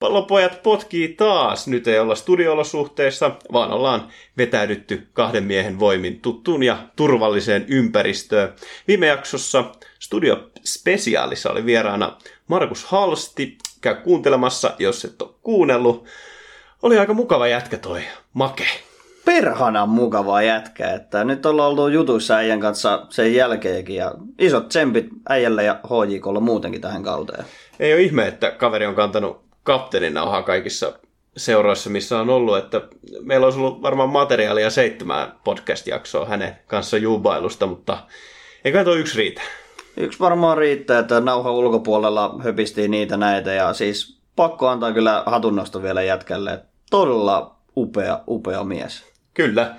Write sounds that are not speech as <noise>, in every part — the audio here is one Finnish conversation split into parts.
Pallopojat potkii taas. Nyt ei olla studioolosuhteissa, vaan ollaan vetäydytty kahden miehen voimin tuttuun ja turvalliseen ympäristöön. Viime jaksossa Studio Specialissa oli vieraana Markus Halsti. Käy kuuntelemassa, jos et ole kuunnellut. Oli aika mukava jätkä toi Make. Perhana mukava jätkä, että nyt ollaan oltu jutuissa äijän kanssa sen jälkeenkin ja isot tsempit äijälle ja HJKlla muutenkin tähän kauteen. Ei ole ihme, että kaveri on kantanut kapteenin nauhaa kaikissa seuroissa, missä on ollut, että meillä olisi ollut varmaan materiaalia seitsemään podcast-jaksoa hänen kanssa jubailusta, mutta eikä tuo yksi riitä. Yksi varmaan riittää, että nauhan ulkopuolella höpistiin niitä näitä ja siis pakko antaa kyllä hatunnosto vielä jätkälle. Todella upea, upea mies. Kyllä.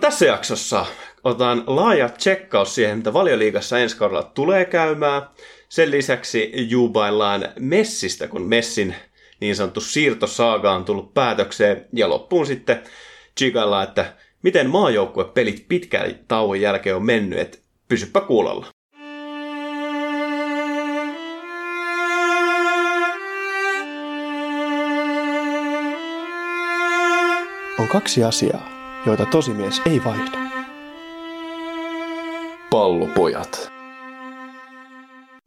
Tässä jaksossa otan laaja tsekkaus siihen, mitä valioliigassa ensi kaudella tulee käymään. Sen lisäksi jubaillaan Messistä, kun Messin niin sanottu siirtosaaga on tullut päätökseen. Ja loppuun sitten chikaillaan, että miten maajoukkuepelit pitkän tauon jälkeen on mennyt, että pysypä kuulolla. On kaksi asiaa, joita tosimies ei vaihda. Pallopojat.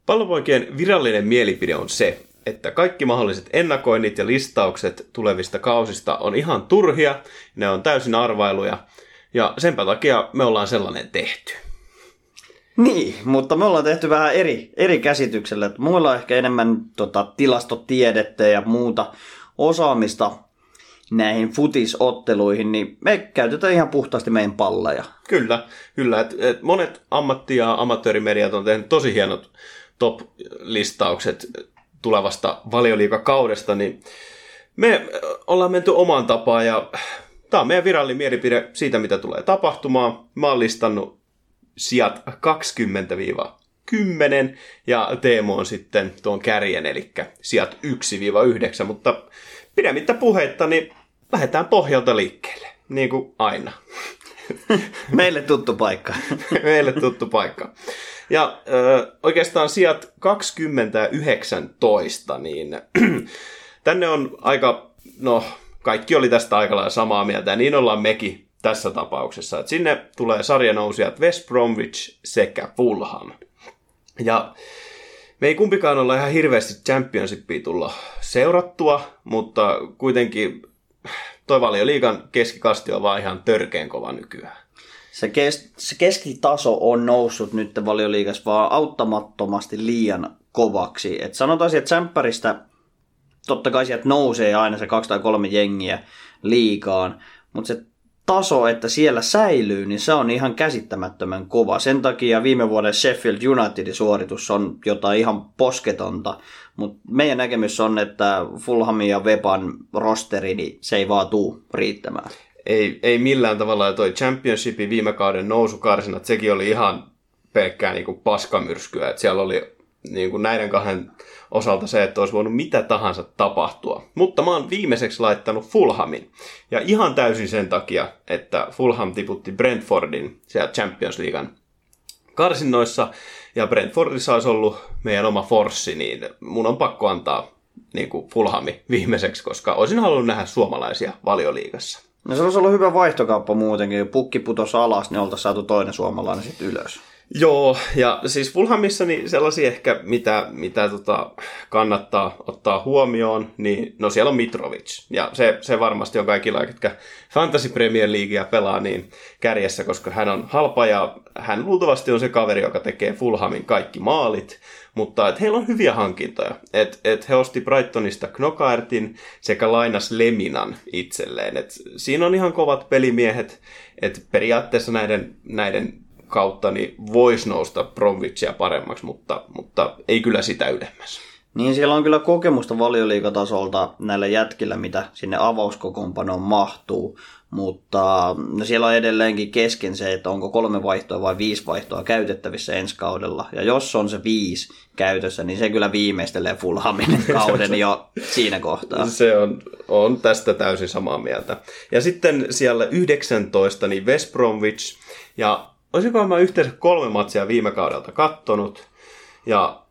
Pallopoikien virallinen mielipide on se, että kaikki mahdolliset ennakoinnit ja listaukset tulevista kausista on ihan turhia, ne on täysin arvailuja, ja senpä takia me ollaan sellainen tehty. Niin, mutta me ollaan tehty vähän eri, eri käsityksellä. Että muilla on ehkä enemmän tota, tilastotiedettä ja muuta osaamista näihin futisotteluihin, niin me käytetään ihan puhtaasti meidän palleja. Kyllä, kyllä. Et, et monet ammatti- ja amatöörimediat on tehnyt tosi hienot top-listaukset tulevasta valioliikakaudesta, niin me ollaan menty omaan tapaan ja tämä on meidän virallinen mielipide siitä, mitä tulee tapahtumaan. Mä oon listannut sijat 20-10 ja Teemo on sitten tuon kärjen, eli sijat 1-9, mutta pidemmittä puheitta, niin lähdetään pohjalta liikkeelle, niin kuin aina. <laughs> Meille tuttu paikka. <laughs> Meille tuttu paikka. Ja ö, oikeastaan sijat 20 ja 19, niin <clears throat> tänne on aika, no kaikki oli tästä aika lailla samaa mieltä, ja niin ollaan mekin tässä tapauksessa. Et sinne tulee sarjanousijat West Bromwich sekä Fulham. Ja me ei kumpikaan olla ihan hirveästi championshipia tulla seurattua, mutta kuitenkin toi valioliigan keskikasti on vaan ihan törkeen kova nykyään. Se, kes, se keskitaso on noussut nyt valioliigassa vaan auttamattomasti liian kovaksi. Et sanotaan, että sämppäristä totta kai sieltä nousee aina se kaksi tai kolme jengiä liikaan, mutta se taso, että siellä säilyy, niin se on ihan käsittämättömän kova. Sen takia viime vuoden Sheffield Unitedin suoritus on jotain ihan posketonta, mutta meidän näkemys on, että Fulhamin ja Weban rosteri, niin se ei vaan tuu riittämään. Ei, ei millään tavalla, ja toi Championshipin viime kauden nousukarsinat, sekin oli ihan pelkkää niin kuin paskamyrskyä, että siellä oli niin kuin näiden kahden osalta se, että olisi voinut mitä tahansa tapahtua. Mutta mä oon viimeiseksi laittanut Fulhamin. Ja ihan täysin sen takia, että Fulham tiputti Brentfordin siellä Champions Leaguean karsinnoissa. Ja Brentfordissa olisi ollut meidän oma forssi, niin mun on pakko antaa niin kuin Fulhami viimeiseksi, koska olisin halunnut nähdä suomalaisia valioliigassa. No se olisi ollut hyvä vaihtokauppa muutenkin. Pukki putosi alas, niin oltaisiin saatu toinen suomalainen sitten ylös. Joo, ja siis Fulhamissa niin sellaisia ehkä, mitä, mitä tota, kannattaa ottaa huomioon, niin no siellä on Mitrovic. Ja se, se varmasti on kaikilla, jotka Fantasy Premier Leaguea pelaa niin kärjessä, koska hän on halpa ja hän luultavasti on se kaveri, joka tekee Fulhamin kaikki maalit. Mutta et heillä on hyviä hankintoja. Et, et he osti Brightonista Knokaertin sekä lainas Leminan itselleen. Et siinä on ihan kovat pelimiehet. Et periaatteessa näiden, näiden kautta niin voisi nousta Bromwichia paremmaksi, mutta, mutta ei kyllä sitä ylemmäs. Niin siellä on kyllä kokemusta valioliikatasolta näillä jätkillä, mitä sinne avauskokoonpanoon mahtuu, mutta no siellä on edelleenkin kesken se, että onko kolme vaihtoa vai viisi vaihtoa käytettävissä ensi kaudella. Ja jos on se viisi käytössä, niin se kyllä viimeistelee Fulhamin <laughs> kauden jo siinä kohtaa. Se on, on tästä täysin samaa mieltä. Ja sitten siellä 19, niin West Bromwich, ja olisiko mä yhteensä kolme matsia viime kaudelta kattonut, ja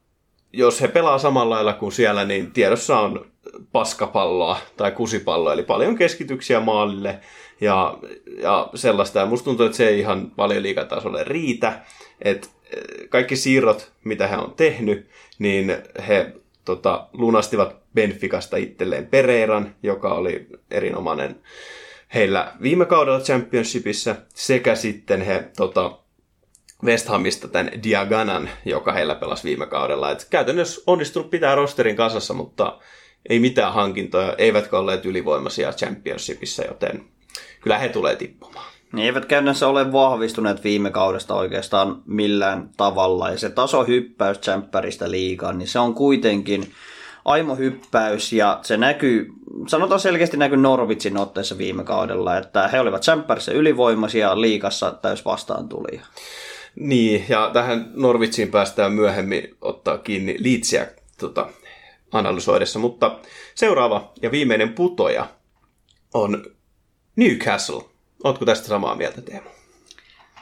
jos he pelaa samalla lailla kuin siellä, niin tiedossa on paskapalloa tai kusipalloa, eli paljon keskityksiä maalille ja, ja sellaista. Ja musta tuntuu, että se ei ihan paljon liikatasolle riitä. että kaikki siirrot, mitä he on tehnyt, niin he tota, lunastivat Benficasta itselleen Pereiran, joka oli erinomainen heillä viime kaudella Championshipissa, sekä sitten he tota, West Hamista tämän Diaganan, joka heillä pelasi viime kaudella. Et käytännössä onnistunut pitää rosterin kasassa, mutta ei mitään hankintoja, eivätkä olleet ylivoimaisia Championshipissa, joten kyllä he tulee tippumaan. Ne eivät käytännössä ole vahvistuneet viime kaudesta oikeastaan millään tavalla. Ja se tasohyppäys Champäristä liigaan, niin se on kuitenkin aimo hyppäys ja se näkyy, sanotaan selkeästi näkyy Norvitsin otteessa viime kaudella, että he olivat Champärissa ylivoimaisia liikassa täys vastaan tuli. Niin, ja tähän Norvitsiin päästään myöhemmin ottaa kiinni Liitsiä tota, analysoidessa, mutta seuraava ja viimeinen putoja on Newcastle. Ootko tästä samaa mieltä, Teemu?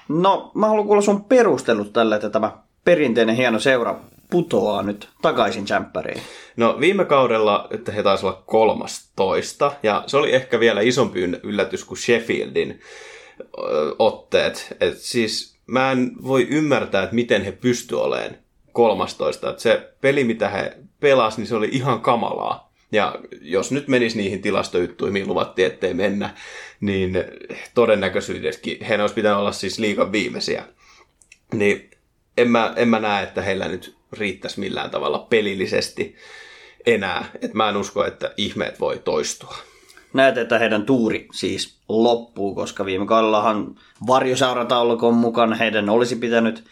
No, mä haluan kuulla sun perustelut tälle, että tämä perinteinen hieno seura putoaa nyt takaisin Champperiin. No viime kaudella, että he taisi olla kolmastoista, ja se oli ehkä vielä isompi yllätys kuin Sheffieldin otteet. Et siis mä en voi ymmärtää, että miten he pysty olemaan kolmastoista. Et se peli, mitä he pelas, niin se oli ihan kamalaa. Ja jos nyt menisi niihin tilastojuttuihin, mihin luvattiin, ettei mennä, niin todennäköisyydessäkin he olisi pitänyt olla siis liikan viimeisiä. Niin en mä, en mä näe, että heillä nyt riittäisi millään tavalla pelillisesti enää. Et mä en usko, että ihmeet voi toistua. Näet, että heidän tuuri siis loppuu, koska viime kaudellahan varjoseurataulukon mukaan heidän olisi pitänyt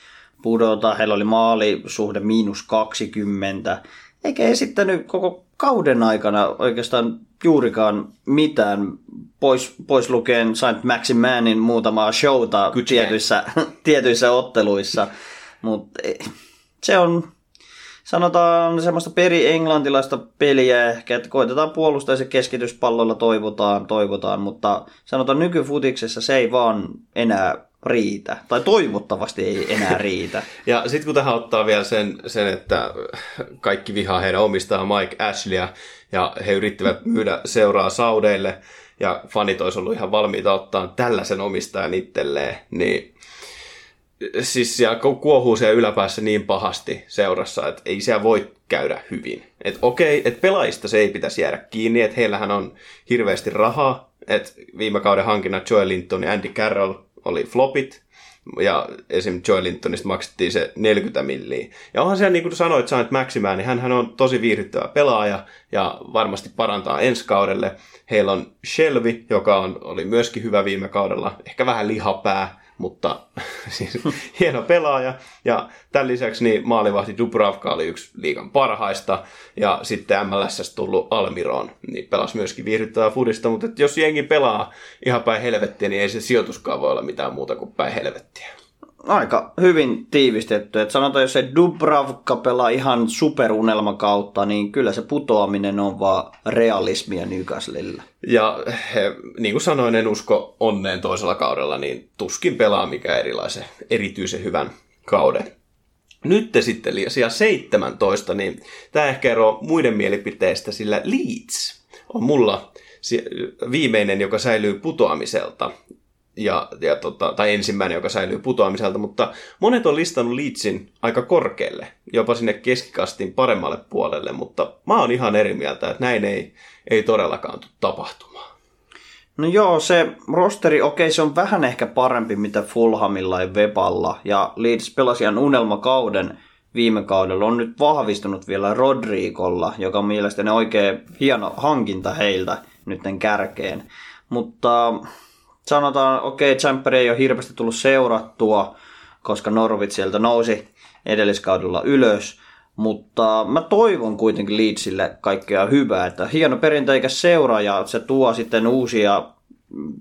pudota. Heillä oli maalisuhde miinus 20, eikä esittänyt koko kauden aikana oikeastaan juurikaan mitään, pois, pois lukien Saint Maximanin muutamaa showta tietyissä, <laughs> tietyissä otteluissa. Mutta se on, sanotaan semmoista peri-englantilaista peliä ehkä, että koitetaan puolustaa ja se keskityspallolla toivotaan, toivotaan, mutta sanotaan nykyfutiksessa se ei vaan enää riitä. Tai toivottavasti ei enää riitä. <laughs> ja sitten kun tähän ottaa vielä sen, sen, että kaikki vihaa heidän omistaa Mike Ashleyä ja he yrittivät myydä seuraa Saudeille ja fanit olisi ollut ihan valmiita ottaa tällaisen omistajan itselleen, niin siis siellä kuohuu siellä yläpäässä niin pahasti seurassa, että ei siellä voi käydä hyvin. Että okei, että pelaajista se ei pitäisi jäädä kiinni, että heillähän on hirveästi rahaa, että viime kauden hankinnat Joel Linton ja Andy Carroll oli flopit, ja esim. Joel Lintonista maksettiin se 40 milliä. Ja onhan siellä, niin kuin sanoit, Saint Maximään, niin hän on tosi viihdyttävä pelaaja ja varmasti parantaa ensi kaudelle. Heillä on Shelby, joka on, oli myöskin hyvä viime kaudella, ehkä vähän lihapää, mutta <laughs> siis hieno pelaaja. Ja tämän lisäksi niin maalivahti Dubravka oli yksi liigan parhaista. Ja sitten MLS tullut Almiron, niin pelasi myöskin viihdyttävää fudista. Mutta jos jengi pelaa ihan päin helvettiä, niin ei se sijoituskaan voi olla mitään muuta kuin päin helvettiä aika hyvin tiivistetty. Et sanotaan, jos se Dubravka pelaa ihan superunelma kautta, niin kyllä se putoaminen on vaan realismia Newcastlella. Ja he, niin kuin sanoin, en usko onneen toisella kaudella, niin tuskin pelaa mikä erilaisen, erityisen hyvän kauden. Nyt te sitten sija 17, niin tämä ehkä ero muiden mielipiteistä, sillä Leeds on mulla viimeinen, joka säilyy putoamiselta ja, ja tota, tai ensimmäinen, joka säilyy putoamiselta, mutta monet on listannut Leedsin aika korkealle, jopa sinne keskikastin paremmalle puolelle, mutta mä oon ihan eri mieltä, että näin ei, ei todellakaan tule tapahtumaan. No joo, se rosteri, okei, se on vähän ehkä parempi mitä Fulhamilla ja Weballa, ja Leeds pelasi ihan unelmakauden viime kaudella, on nyt vahvistunut vielä Rodrigolla, joka on mielestäni oikein hieno hankinta heiltä nytten kärkeen. Mutta sanotaan, okei, okay, Champer ei ole hirveästi tullut seurattua, koska Norvit sieltä nousi edelliskaudella ylös, Mutta mä toivon kuitenkin Leedsille kaikkea hyvää, että hieno perinteikäs seura ja se tuo sitten uusia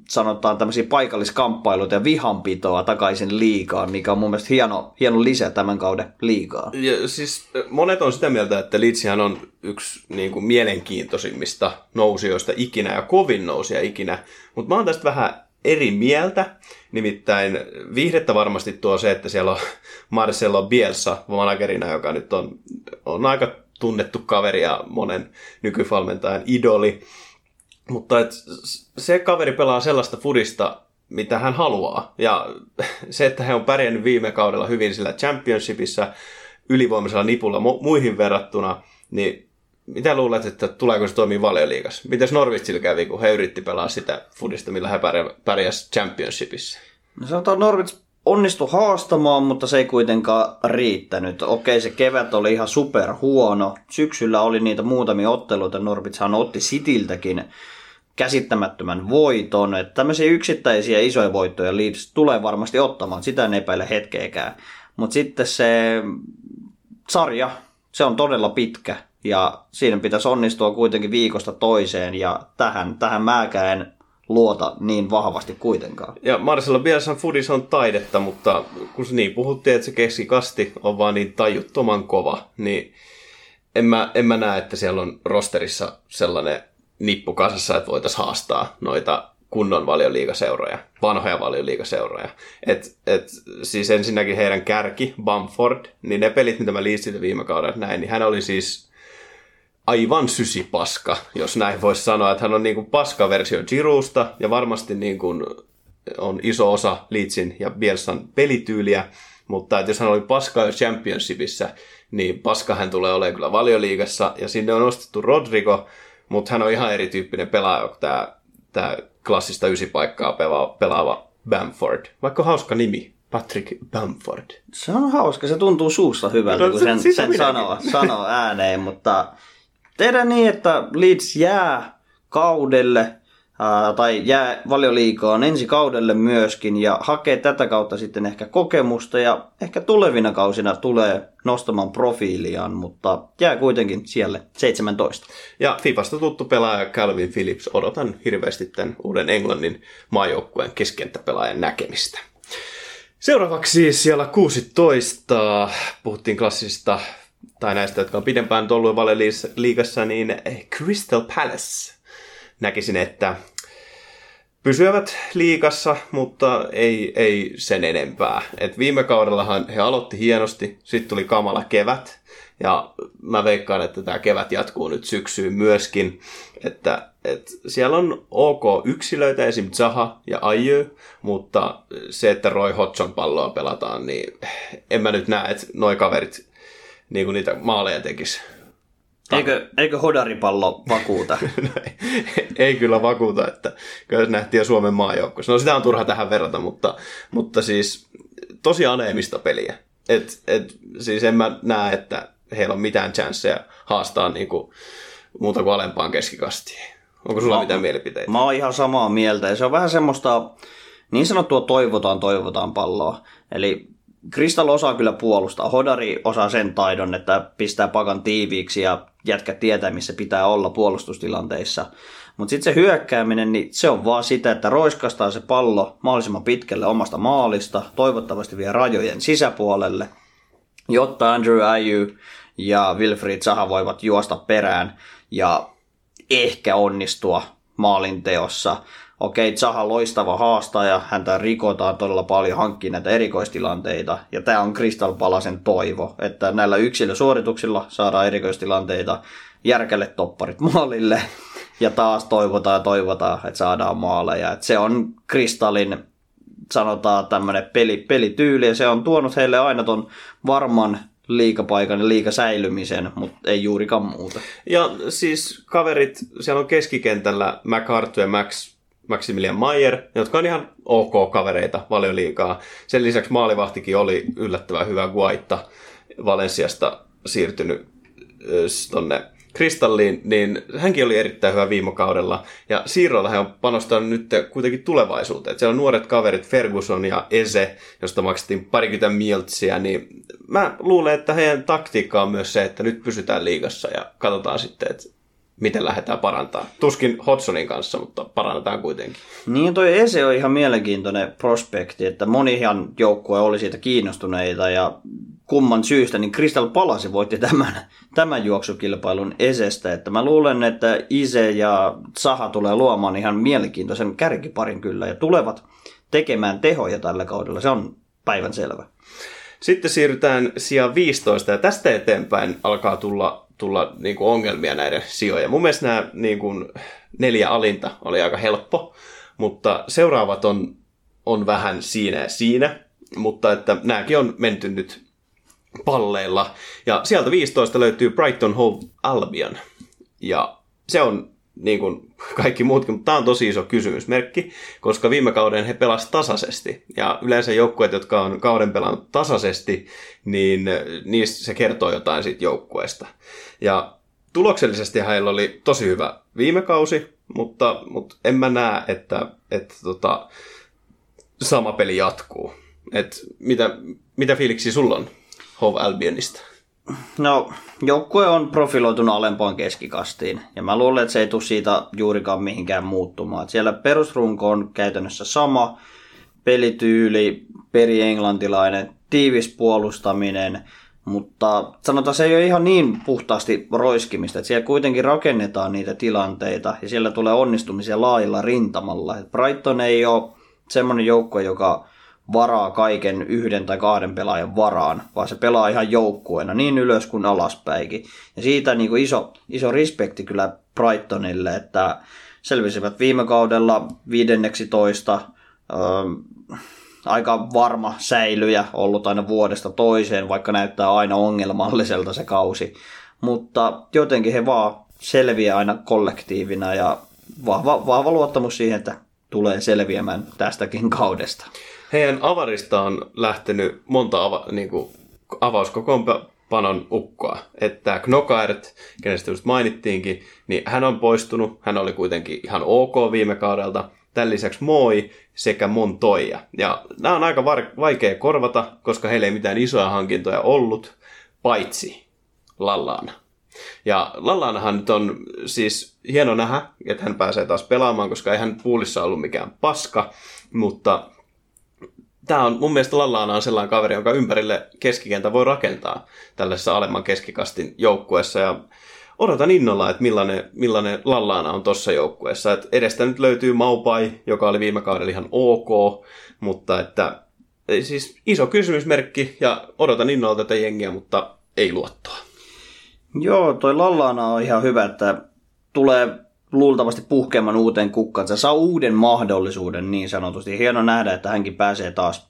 sanotaan tämmöisiä paikalliskamppailuita ja vihanpitoa takaisin liikaan, mikä on mun mielestä hieno, hieno lisä tämän kauden liikaa. Ja siis monet on sitä mieltä, että Leedsihän on yksi niin kuin, mielenkiintoisimmista nousijoista ikinä ja kovin nousia ikinä, mutta mä oon tästä vähän eri mieltä. Nimittäin viihdettä varmasti tuo se, että siellä on <laughs> Marcelo Bielsa managerina, joka nyt on, on aika tunnettu kaveri ja monen nykyvalmentajan idoli. Mutta et se kaveri pelaa sellaista fudista, mitä hän haluaa. Ja <laughs> se, että he on pärjännyt viime kaudella hyvin sillä championshipissa ylivoimaisella nipulla muihin verrattuna, niin mitä luulet, että tuleeko se toimii valioliigassa? Mites Norwich kävi, kun he yritti pelaa sitä fudista, millä he pärjäsivät championshipissa? No sanotaan Norwich onnistui haastamaan, mutta se ei kuitenkaan riittänyt. Okei, se kevät oli ihan super huono. Syksyllä oli niitä muutamia otteluita. Norwichhan otti Sitiltäkin käsittämättömän voiton. Että tämmöisiä yksittäisiä isoja voittoja Leeds tulee varmasti ottamaan, sitä en epäile hetkeäkään. Mutta sitten se sarja, se on todella pitkä ja siinä pitäisi onnistua kuitenkin viikosta toiseen ja tähän, tähän mäkään luota niin vahvasti kuitenkaan. Ja Marcelo Bielsan Fudis on taidetta, mutta kun niin puhuttiin, että se keskikasti on vaan niin tajuttoman kova, niin en mä, en mä näe, että siellä on rosterissa sellainen nippu kasassa, että voitaisiin haastaa noita kunnon valioliigaseuroja, vanhoja valioliigaseuroja. Et, et, siis ensinnäkin heidän kärki, Bamford, niin ne pelit, mitä mä liistin viime kaudella näin, niin hän oli siis aivan sysipaska, jos näin voisi sanoa, että hän on niin kuin paska versio Giroudsta ja varmasti niin kuin on iso osa Leedsin ja Bielsan pelityyliä, mutta että jos hän oli paska jo Championshipissa, niin paska hän tulee olemaan kyllä valioliigassa. Ja sinne on nostettu Rodrigo, mutta hän on ihan erityyppinen pelaaja kuin tämä, tämä klassista ysipaikkaa pelaava, pelaava Bamford. Vaikka hauska nimi, Patrick Bamford. Se on hauska, se tuntuu suussa hyvältä, no, kun sen, siis sen sanoo, sanoo ääneen, mutta tehdään niin, että Leeds jää kaudelle tai jää valioliikaan ensi kaudelle myöskin ja hakee tätä kautta sitten ehkä kokemusta ja ehkä tulevina kausina tulee nostamaan profiiliaan, mutta jää kuitenkin siellä 17. Ja Fifasta tuttu pelaaja Calvin Phillips, odotan hirveästi tämän uuden Englannin maajoukkueen keskentäpelaajan näkemistä. Seuraavaksi siellä 16 puhuttiin klassista tai näistä, jotka on pidempään ollut liigassa, niin Crystal Palace näkisin, että pysyvät liikassa, mutta ei, ei sen enempää. Et viime kaudellahan he aloitti hienosti, sitten tuli kamala kevät, ja mä veikkaan, että tämä kevät jatkuu nyt syksyyn myöskin, että, että siellä on ok yksilöitä, esim. Zaha ja Ayew, mutta se, että Roy Hodgson palloa pelataan, niin en mä nyt näe, että noi kaverit niin kuin niitä maaleja tekisi. Eikö, eikö hodaripallo vakuuta? <laughs> no ei, ei kyllä vakuuta, että kyllä se nähtiin jo Suomen maajoukkoissa. No sitä on turha tähän verrata, mutta, mutta siis tosi aneemista peliä. Et, et, siis en mä näe, että heillä on mitään chanceja haastaa niin kuin, muuta kuin alempaan keskikastiin. Onko sulla mä, mitään mielipiteitä? Mä oon ihan samaa mieltä ja se on vähän semmoista niin sanottua toivotaan toivotaan palloa. Eli Kristal osaa kyllä puolustaa. Hodari osaa sen taidon, että pistää pakan tiiviiksi ja jätkä tietää, missä pitää olla puolustustilanteissa. Mutta sitten se hyökkääminen, niin se on vaan sitä, että roiskastaa se pallo mahdollisimman pitkälle omasta maalista, toivottavasti vielä rajojen sisäpuolelle, jotta Andrew Ayew ja Wilfried Zaha voivat juosta perään ja ehkä onnistua maalinteossa okei, Zaha loistava haastaja, häntä rikotaan todella paljon, hankkii näitä erikoistilanteita, ja tämä on Crystal Palasen toivo, että näillä yksilösuorituksilla saadaan erikoistilanteita, järkelle topparit maalille, ja taas toivotaan ja toivotaan, että saadaan maaleja. Et se on Kristallin sanotaan tämmöinen peli, pelityyli, ja se on tuonut heille aina ton varman liikapaikan ja liikasäilymisen, mutta ei juurikaan muuta. Ja siis kaverit, siellä on keskikentällä McArthur ja Max Maximilian Mayer, jotka on ihan ok kavereita valioliikaa. Sen lisäksi maalivahtikin oli yllättävän hyvä Guaitta Valensiasta siirtynyt tonne Kristalliin, niin hänkin oli erittäin hyvä viime kaudella. Ja Siirrolla hän on panostanut nyt kuitenkin tulevaisuuteen. Et siellä on nuoret kaverit Ferguson ja Eze, josta maksettiin parikymmentä miltsiä. Niin mä luulen, että heidän taktiikka on myös se, että nyt pysytään liigassa ja katsotaan sitten, että miten lähdetään parantaa. Tuskin Hodsonin kanssa, mutta parannetaan kuitenkin. Niin toi Ese on ihan mielenkiintoinen prospekti, että monihan joukkue oli siitä kiinnostuneita ja kumman syystä, niin Crystal Palace voitti tämän, tämän juoksukilpailun Esestä. Että mä luulen, että Ise ja Saha tulee luomaan ihan mielenkiintoisen kärkiparin kyllä ja tulevat tekemään tehoja tällä kaudella. Se on päivän selvä. Sitten siirrytään sijaan 15 ja tästä eteenpäin alkaa tulla, tulla niin kuin ongelmia näiden sijoja. Mun mielestä nämä niin kuin neljä alinta oli aika helppo, mutta seuraavat on, on vähän siinä ja siinä, mutta että nämäkin on menty nyt palleilla. Ja sieltä 15 löytyy Brighton Hove Albion. Ja se on niin kuin kaikki muutkin, mutta tämä on tosi iso kysymysmerkki, koska viime kauden he pelasivat tasaisesti. Ja yleensä joukkueet, jotka on kauden pelannut tasaisesti, niin niistä se kertoo jotain siitä joukkueesta. Ja tuloksellisesti heillä oli tosi hyvä viime kausi, mutta, mutta en mä näe, että, että tota, sama peli jatkuu. Et mitä, mitä fiiliksi sulla on Hove Albionista? No, joukkue on profiloitunut alempaan keskikastiin, ja mä luulen, että se ei tule siitä juurikaan mihinkään muuttumaan. Siellä perusrunko on käytännössä sama, pelityyli, peri-englantilainen, tiivis puolustaminen, mutta sanotaan, se ei ole ihan niin puhtaasti roiskimista, että siellä kuitenkin rakennetaan niitä tilanteita, ja siellä tulee onnistumisia laajilla rintamalla. Brighton ei ole semmoinen joukkue, joka varaa kaiken yhden tai kahden pelaajan varaan, vaan se pelaa ihan joukkueena niin ylös kuin alaspäinkin. Ja siitä niin kuin iso, iso respekti kyllä Brightonille, että selvisivät viime kaudella viidenneksi toista, öö, aika varma säilyjä ollut aina vuodesta toiseen, vaikka näyttää aina ongelmalliselta se kausi. Mutta jotenkin he vaan selviää aina kollektiivina ja vahva, vahva luottamus siihen, että tulee selviämään tästäkin kaudesta heidän avarista on lähtenyt monta ava, niin kuin, avauskokoonpanon ukkoa. Että Knokaert, kenestä just mainittiinkin, niin hän on poistunut. Hän oli kuitenkin ihan ok viime kaudelta. Tämän lisäksi Moi sekä Montoya. Ja nämä on aika vaikea korvata, koska heillä ei mitään isoja hankintoja ollut, paitsi Lallaana. Ja Lallaanahan nyt on siis hieno nähdä, että hän pääsee taas pelaamaan, koska ei hän puulissa ollut mikään paska, mutta tämä on mun mielestä Lallaana on sellainen kaveri, jonka ympärille keskikentä voi rakentaa tällaisessa alemman keskikastin joukkueessa ja odotan innolla, että millainen, millainen Lallaana on tuossa joukkueessa. Et edestä nyt löytyy Maupai, joka oli viime kaudella ihan ok, mutta että siis iso kysymysmerkki ja odotan innolla tätä jengiä, mutta ei luottoa. Joo, toi Lallaana on ihan hyvä, että tulee luultavasti puhkeamaan uuteen kukkaan. Se saa uuden mahdollisuuden niin sanotusti. Hieno nähdä, että hänkin pääsee taas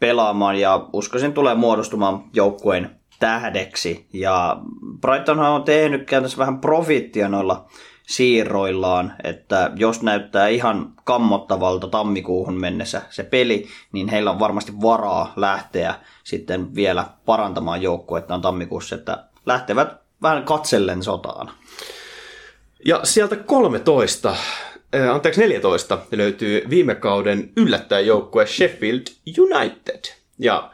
pelaamaan ja uskoisin tulee muodostumaan joukkueen tähdeksi. Ja Brightonhan on tehnyt käytännössä vähän profittia noilla siirroillaan, että jos näyttää ihan kammottavalta tammikuuhun mennessä se peli, niin heillä on varmasti varaa lähteä sitten vielä parantamaan joukkuetta tammikuussa, että lähtevät vähän katsellen sotaan. Ja sieltä 13, äh, anteeksi 14, löytyy viime kauden yllättäjäjoukkue Sheffield United. Ja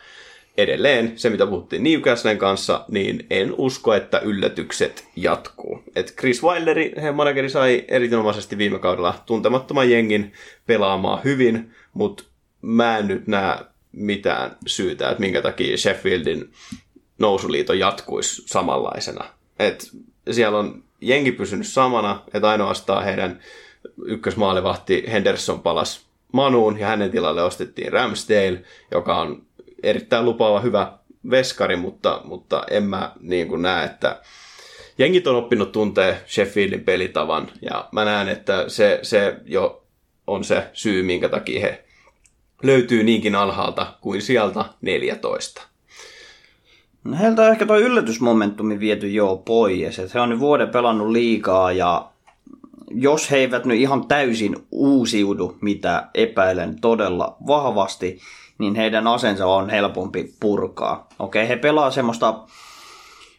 edelleen se, mitä puhuttiin Newcastlen kanssa, niin en usko, että yllätykset jatkuu. Et Chris Willeri, heidän manageri, sai erinomaisesti viime kaudella tuntemattoman jengin pelaamaan hyvin, mutta mä en nyt näe mitään syytä, että minkä takia Sheffieldin nousuliito jatkuisi samanlaisena. Et siellä on jengi pysynyt samana, että ainoastaan heidän ykkösmaalivahti Henderson palas Manuun ja hänen tilalle ostettiin Ramsdale, joka on erittäin lupaava hyvä veskari, mutta, mutta en mä niin kuin näe, että jengit on oppinut tuntee Sheffieldin pelitavan ja mä näen, että se, se jo on se syy, minkä takia he löytyy niinkin alhaalta kuin sieltä 14. No heiltä on ehkä tuo yllätysmomentumi viety jo pois. Että he on nyt vuoden pelannut liikaa ja jos he eivät nyt ihan täysin uusiudu, mitä epäilen todella vahvasti, niin heidän asensa on helpompi purkaa. Okei, he pelaa semmoista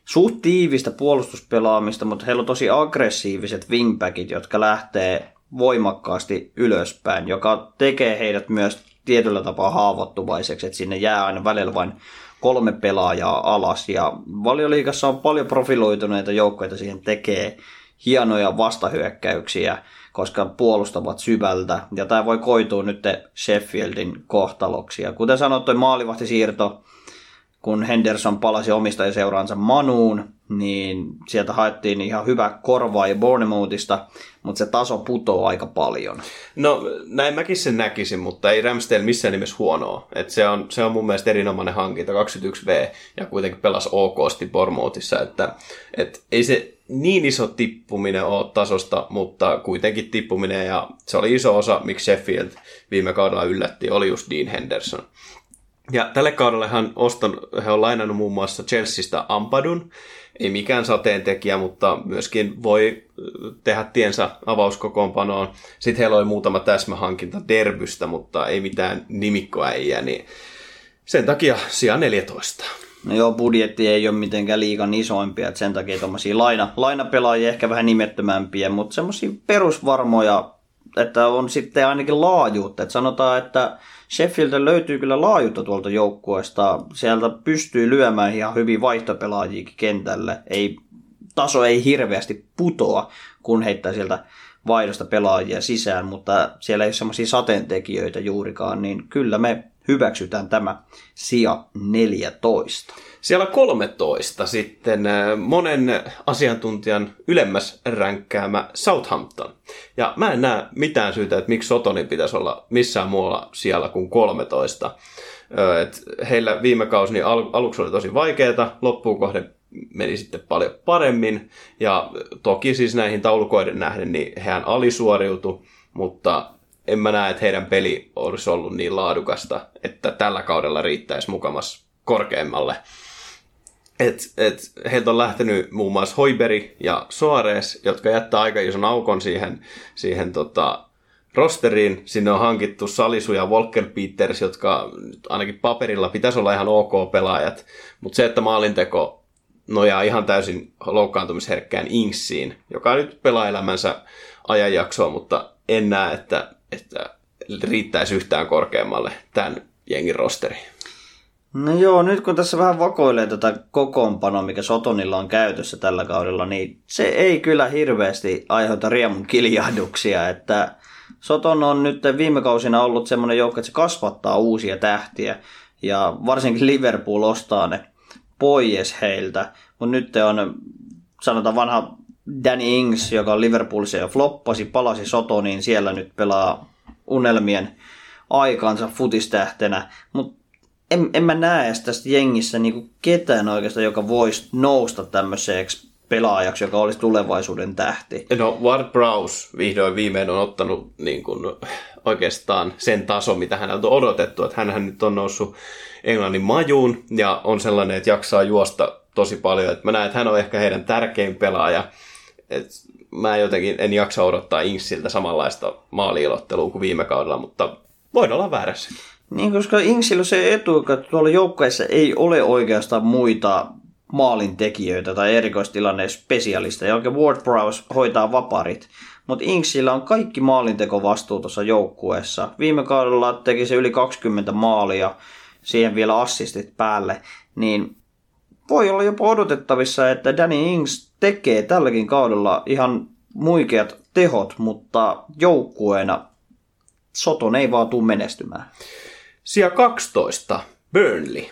suht tiivistä puolustuspelaamista, mutta heillä on tosi aggressiiviset wingbackit, jotka lähtee voimakkaasti ylöspäin, joka tekee heidät myös tietyllä tapaa haavoittuvaiseksi, että sinne jää aina välillä vain kolme pelaajaa alas. Ja valioliikassa on paljon profiloituneita joukkoja, siihen tekee hienoja vastahyökkäyksiä, koska puolustavat syvältä. Ja tämä voi koitua nyt Sheffieldin kohtaloksi. Ja kuten sanottu, maalivahtisiirto kun Henderson palasi omistajaseuraansa Manuun, niin sieltä haettiin ihan hyvä korvaa ja Bournemouthista, mutta se taso putoo aika paljon. No näin mäkin sen näkisin, mutta ei Ramsdale missään nimessä huonoa. Et se, on, se on mun mielestä erinomainen hankinta, 21V, ja kuitenkin pelas okosti Bournemouthissa, että et ei se niin iso tippuminen ole tasosta, mutta kuitenkin tippuminen, ja se oli iso osa, miksi Sheffield viime kaudella yllätti, oli just Dean Henderson. Ja tälle kaudelle hän, oston, he on lainannut muun muassa Chelseastä Ampadun, ei mikään sateentekijä, mutta myöskin voi tehdä tiensä avauskokoonpanoon. Sitten heillä oli muutama täsmähankinta Derbystä, mutta ei mitään nimikkoäijä, niin sen takia sija 14. No joo, budjetti ei ole mitenkään liikan isoimpia, että sen takia tuommoisia laina, lainapelaajia ehkä vähän nimettömämpiä, mutta semmoisia perusvarmoja, että on sitten ainakin laajuutta. Että sanotaan, että Sheffieldin löytyy kyllä laajuutta tuolta joukkueesta. Sieltä pystyy lyömään ihan hyvin vaihtopelaajiakin kentälle. Ei, taso ei hirveästi putoa, kun heittää sieltä vaihdosta pelaajia sisään, mutta siellä ei ole semmoisia sateentekijöitä juurikaan, niin kyllä me hyväksytään tämä sija 14. Siellä 13 sitten äh, monen asiantuntijan ylemmäs ränkkäämä Southampton. Ja mä en näe mitään syytä, että miksi Sotonin pitäisi olla missään muualla siellä kuin 13. Et heillä viime kausi niin al- aluksi oli tosi vaikeaa, loppuun kohden meni sitten paljon paremmin. Ja toki siis näihin taulukoiden nähden, niin hehän alisuoriutu, mutta en mä näe, että heidän peli olisi ollut niin laadukasta, että tällä kaudella riittäisi mukamas korkeammalle. Et, et, heiltä on lähtenyt muun muassa Hoiberi ja Soares, jotka jättää aika ison aukon siihen, siihen tota, rosteriin. Sinne on hankittu Salisu ja Walker Peters, jotka ainakin paperilla pitäisi olla ihan ok pelaajat. Mutta se, että maalinteko nojaa ihan täysin loukkaantumisherkkään Inksiin, joka nyt pelaa elämänsä ajanjaksoa, mutta en näe, että, että riittäisi yhtään korkeammalle tämän jengin rosteri. No joo, nyt kun tässä vähän vakoilee tätä kokoonpanoa, mikä Sotonilla on käytössä tällä kaudella, niin se ei kyllä hirveästi aiheuta riemun kiljahduksia, että Soton on nyt viime kausina ollut semmoinen joukko, että se kasvattaa uusia tähtiä, ja varsinkin Liverpool ostaa ne pois heiltä, mutta nyt on, sanotaan vanha Danny Ings, joka on Liverpoolissa jo floppasi, palasi Sotoniin, siellä nyt pelaa unelmien aikansa futistähtenä, mutta en, en mä näe tästä jengissä niinku ketään oikeastaan, joka voisi nousta tämmöiseksi pelaajaksi, joka olisi tulevaisuuden tähti. No Ward Prowse vihdoin viimein on ottanut niin kuin, oikeastaan sen taso, mitä häneltä on odotettu. Että hän nyt on noussut Englannin majuun ja on sellainen, että jaksaa juosta tosi paljon. Että mä näen, että hän on ehkä heidän tärkein pelaaja. Et mä jotenkin en jaksa odottaa Inksiltä samanlaista maaliilottelua kuin viime kaudella, mutta voin olla väärässä. Niin, koska Inksillä se etu, että tuolla joukkueessa ei ole oikeastaan muita maalintekijöitä tai erikoistilanne spesialisteja. Oikein Ward Prowse hoitaa vaparit. Mutta Inksillä on kaikki vastuu tuossa joukkueessa. Viime kaudella teki se yli 20 maalia, siihen vielä assistit päälle. Niin voi olla jopa odotettavissa, että Danny Ings tekee tälläkin kaudella ihan muikeat tehot, mutta joukkueena Soton ei vaan tule menestymään. Sija 12, Burnley.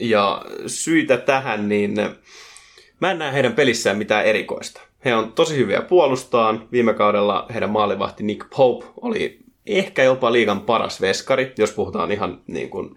Ja syitä tähän, niin mä en näe heidän pelissään mitään erikoista. He on tosi hyviä puolustaan. Viime kaudella heidän maalivahti Nick Pope oli ehkä jopa liigan paras veskari, jos puhutaan ihan niin kuin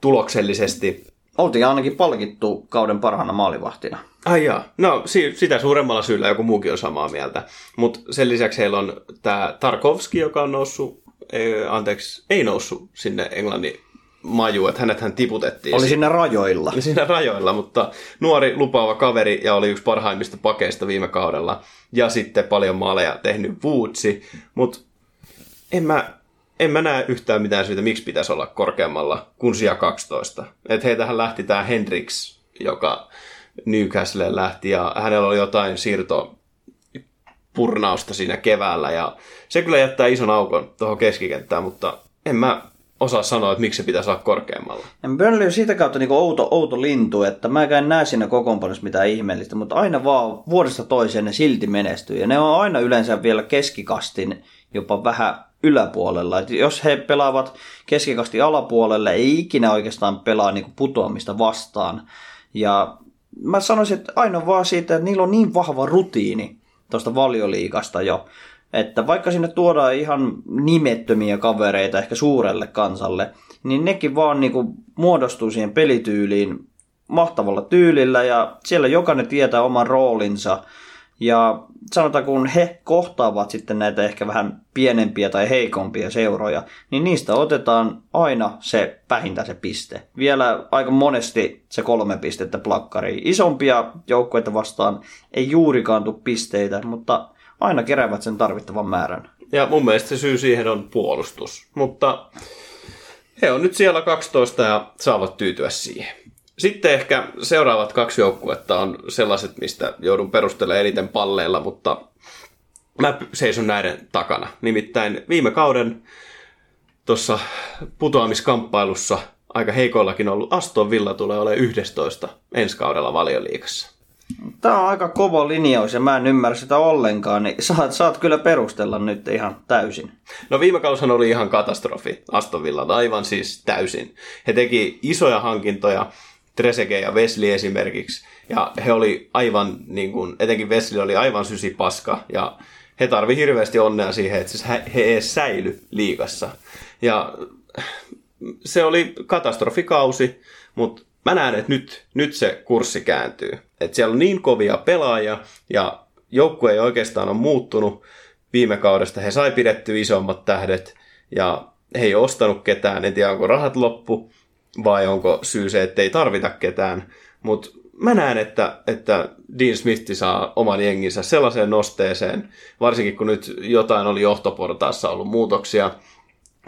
tuloksellisesti. Oltiin ainakin palkittu kauden parhaana maalivahtina. Ai jaa. No si- sitä suuremmalla syyllä joku muukin on samaa mieltä. Mutta sen lisäksi heillä on tämä Tarkovski, joka on noussut ei, anteeksi, ei noussut sinne Englannin maju, että hänet hän tiputettiin. Oli siinä rajoilla. Oli siinä rajoilla, mutta nuori lupaava kaveri ja oli yksi parhaimmista pakeista viime kaudella. Ja sitten paljon maaleja tehnyt Woodsi, mutta en mä, en mä näe yhtään mitään syytä, miksi pitäisi olla korkeammalla kuin sija 12. Että heitähän lähti tämä Hendrix, joka Newcastle lähti ja hänellä oli jotain siirto purnausta siinä keväällä ja se kyllä jättää ison aukon tuohon keskikenttään, mutta en mä osaa sanoa, että miksi se pitäisi olla korkeammalla. Ja Burnley on siitä kautta niin outo, outo lintu, että mä en näe siinä kokoonpanossa mitään ihmeellistä, mutta aina vaan vuodesta toiseen ne silti menestyy. Ja ne on aina yleensä vielä keskikastin jopa vähän yläpuolella. Et jos he pelaavat keskikasti alapuolelle, ei ikinä oikeastaan pelaa niin putoamista vastaan. Ja mä sanoisin, että aina vaan siitä, että niillä on niin vahva rutiini tuosta valioliikasta jo, että vaikka sinne tuodaan ihan nimettömiä kavereita ehkä suurelle kansalle, niin nekin vaan niinku muodostuu siihen pelityyliin mahtavalla tyylillä ja siellä jokainen tietää oman roolinsa. Ja sanotaan, kun he kohtaavat sitten näitä ehkä vähän pienempiä tai heikompia seuroja, niin niistä otetaan aina se vähintään se piste. Vielä aika monesti se kolme pistettä plakkariin. Isompia joukkueita vastaan ei juurikaan tule pisteitä, mutta aina keräävät sen tarvittavan määrän. Ja mun mielestä se syy siihen on puolustus. Mutta he on nyt siellä 12 ja saavat tyytyä siihen. Sitten ehkä seuraavat kaksi joukkuetta on sellaiset, mistä joudun perustelemaan eniten palleilla, mutta mä seison näiden takana. Nimittäin viime kauden tuossa putoamiskamppailussa aika heikoillakin ollut Aston Villa tulee olemaan 11 ensi kaudella valioliikassa. Tämä on aika kova linjaus ja mä en ymmärrä sitä ollenkaan, niin saat, saat kyllä perustella nyt ihan täysin. No viime kaushan oli ihan katastrofi Aston Villa, aivan siis täysin. He teki isoja hankintoja, Tresege ja Wesley esimerkiksi, ja he oli aivan, niin kuin, etenkin Wesley oli aivan sysi paska, ja he tarvi hirveästi onnea siihen, että siis he edes säily liikassa. Ja se oli katastrofikausi, mutta mä näen, että nyt, nyt se kurssi kääntyy. Että siellä on niin kovia pelaajia ja joukkue ei oikeastaan ole muuttunut viime kaudesta. He sai pidetty isommat tähdet ja he ei ostanut ketään. En tiedä, onko rahat loppu vai onko syy se, että ei tarvita ketään. Mutta mä näen, että, että Dean Smith saa oman jenginsä sellaiseen nosteeseen, varsinkin kun nyt jotain oli johtoportaassa ollut muutoksia,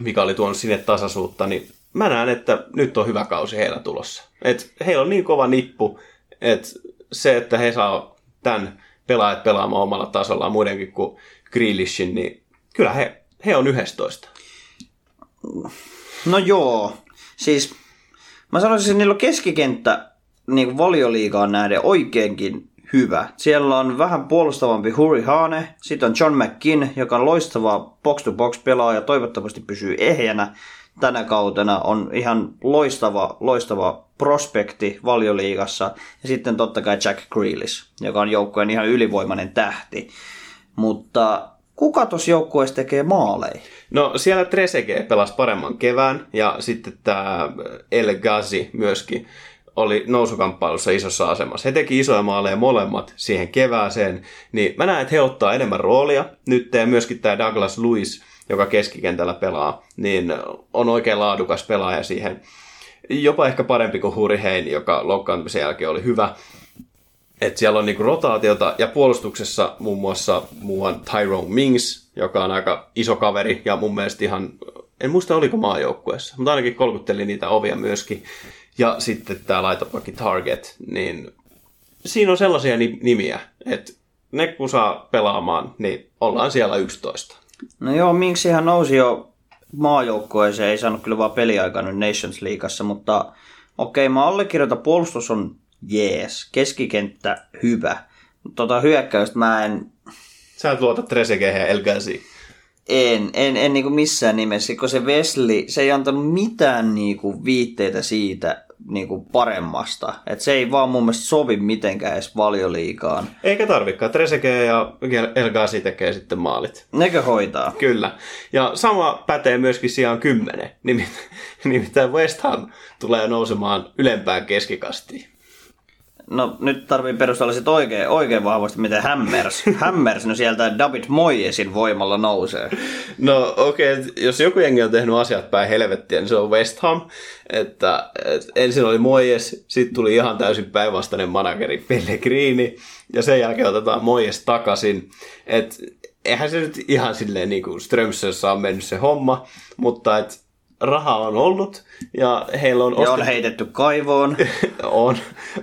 mikä oli tuonut sinne tasaisuutta, niin mä näen, että nyt on hyvä kausi heillä tulossa. Et heillä on niin kova nippu, että se, että he saa tämän pelaajat pelaamaan omalla tasollaan muidenkin kuin Grealishin, niin kyllä he, he on 11. No joo, siis mä sanoisin, että niillä on keskikenttä niin kuin valioliigaan nähden oikeinkin hyvä. Siellä on vähän puolustavampi Huri Hane, sitten on John McKinn, joka on loistava box-to-box pelaaja, toivottavasti pysyy ehjänä tänä kautena, on ihan loistava, loistava prospekti valioliigassa. Ja sitten totta kai Jack Grealish, joka on joukkueen ihan ylivoimainen tähti. Mutta kuka tuossa joukkueessa tekee maaleja? No siellä Tresege pelasi paremman kevään ja sitten tämä El Ghazi myöskin oli nousukamppailussa isossa asemassa. He teki isoja maaleja molemmat siihen kevääseen, niin mä näen, että he ottaa enemmän roolia. Nyt ja myöskin tämä Douglas Lewis, joka keskikentällä pelaa, niin on oikein laadukas pelaaja siihen. Jopa ehkä parempi kuin Hein, joka loukkaantumisen jälkeen oli hyvä. Et siellä on niinku rotaatiota ja puolustuksessa muun muassa muuan Tyrone Mings, joka on aika iso kaveri ja mun mielestä ihan, en muista oliko maajoukkueessa, mutta ainakin kolkutteli niitä ovia myöskin. Ja sitten tämä laitopakki Target, niin siinä on sellaisia nimiä, että ne kun saa pelaamaan, niin ollaan siellä 11. No joo, miksi hän nousi jo maajoukkueeseen, ei saanut kyllä vaan peliaikaa nyt Nations Leagueassa, mutta okei, mä allekirjoitan, puolustus on jees, keskikenttä hyvä. Tota hyökkäystä mä en... Sä et luota Trezeguet ja. En, en, en niinku missään nimessä, kun se Wesley, se ei antanut mitään niinku viitteitä siitä niinku paremmasta. Et se ei vaan mun mielestä sovi mitenkään edes valioliikaan. Eikä tarvikaan. Trezeguet ja El Ghazi tekee sitten maalit. Nekö hoitaa? Kyllä. Ja sama pätee myöskin sijaan kymmenen. Nimittäin West Ham tulee nousemaan ylempään keskikastiin. No nyt tarvii perustella sit oikein, oikein vahvasti, miten Hammers, <laughs> Hammers no sieltä David Moyesin voimalla nousee. No okei, okay, jos joku jengi on tehnyt asiat päin helvettiä, niin se on West Ham. Että, et, ensin oli Moyes, sitten tuli ihan täysin päinvastainen manageri Pellegrini, ja sen jälkeen otetaan Moyes takaisin. Et, eihän se nyt ihan silleen niin kuin Strömsössä on mennyt se homma, mutta et, rahaa on ollut ja heillä on Ja on ostettu heitetty kaivoon. <laughs> on,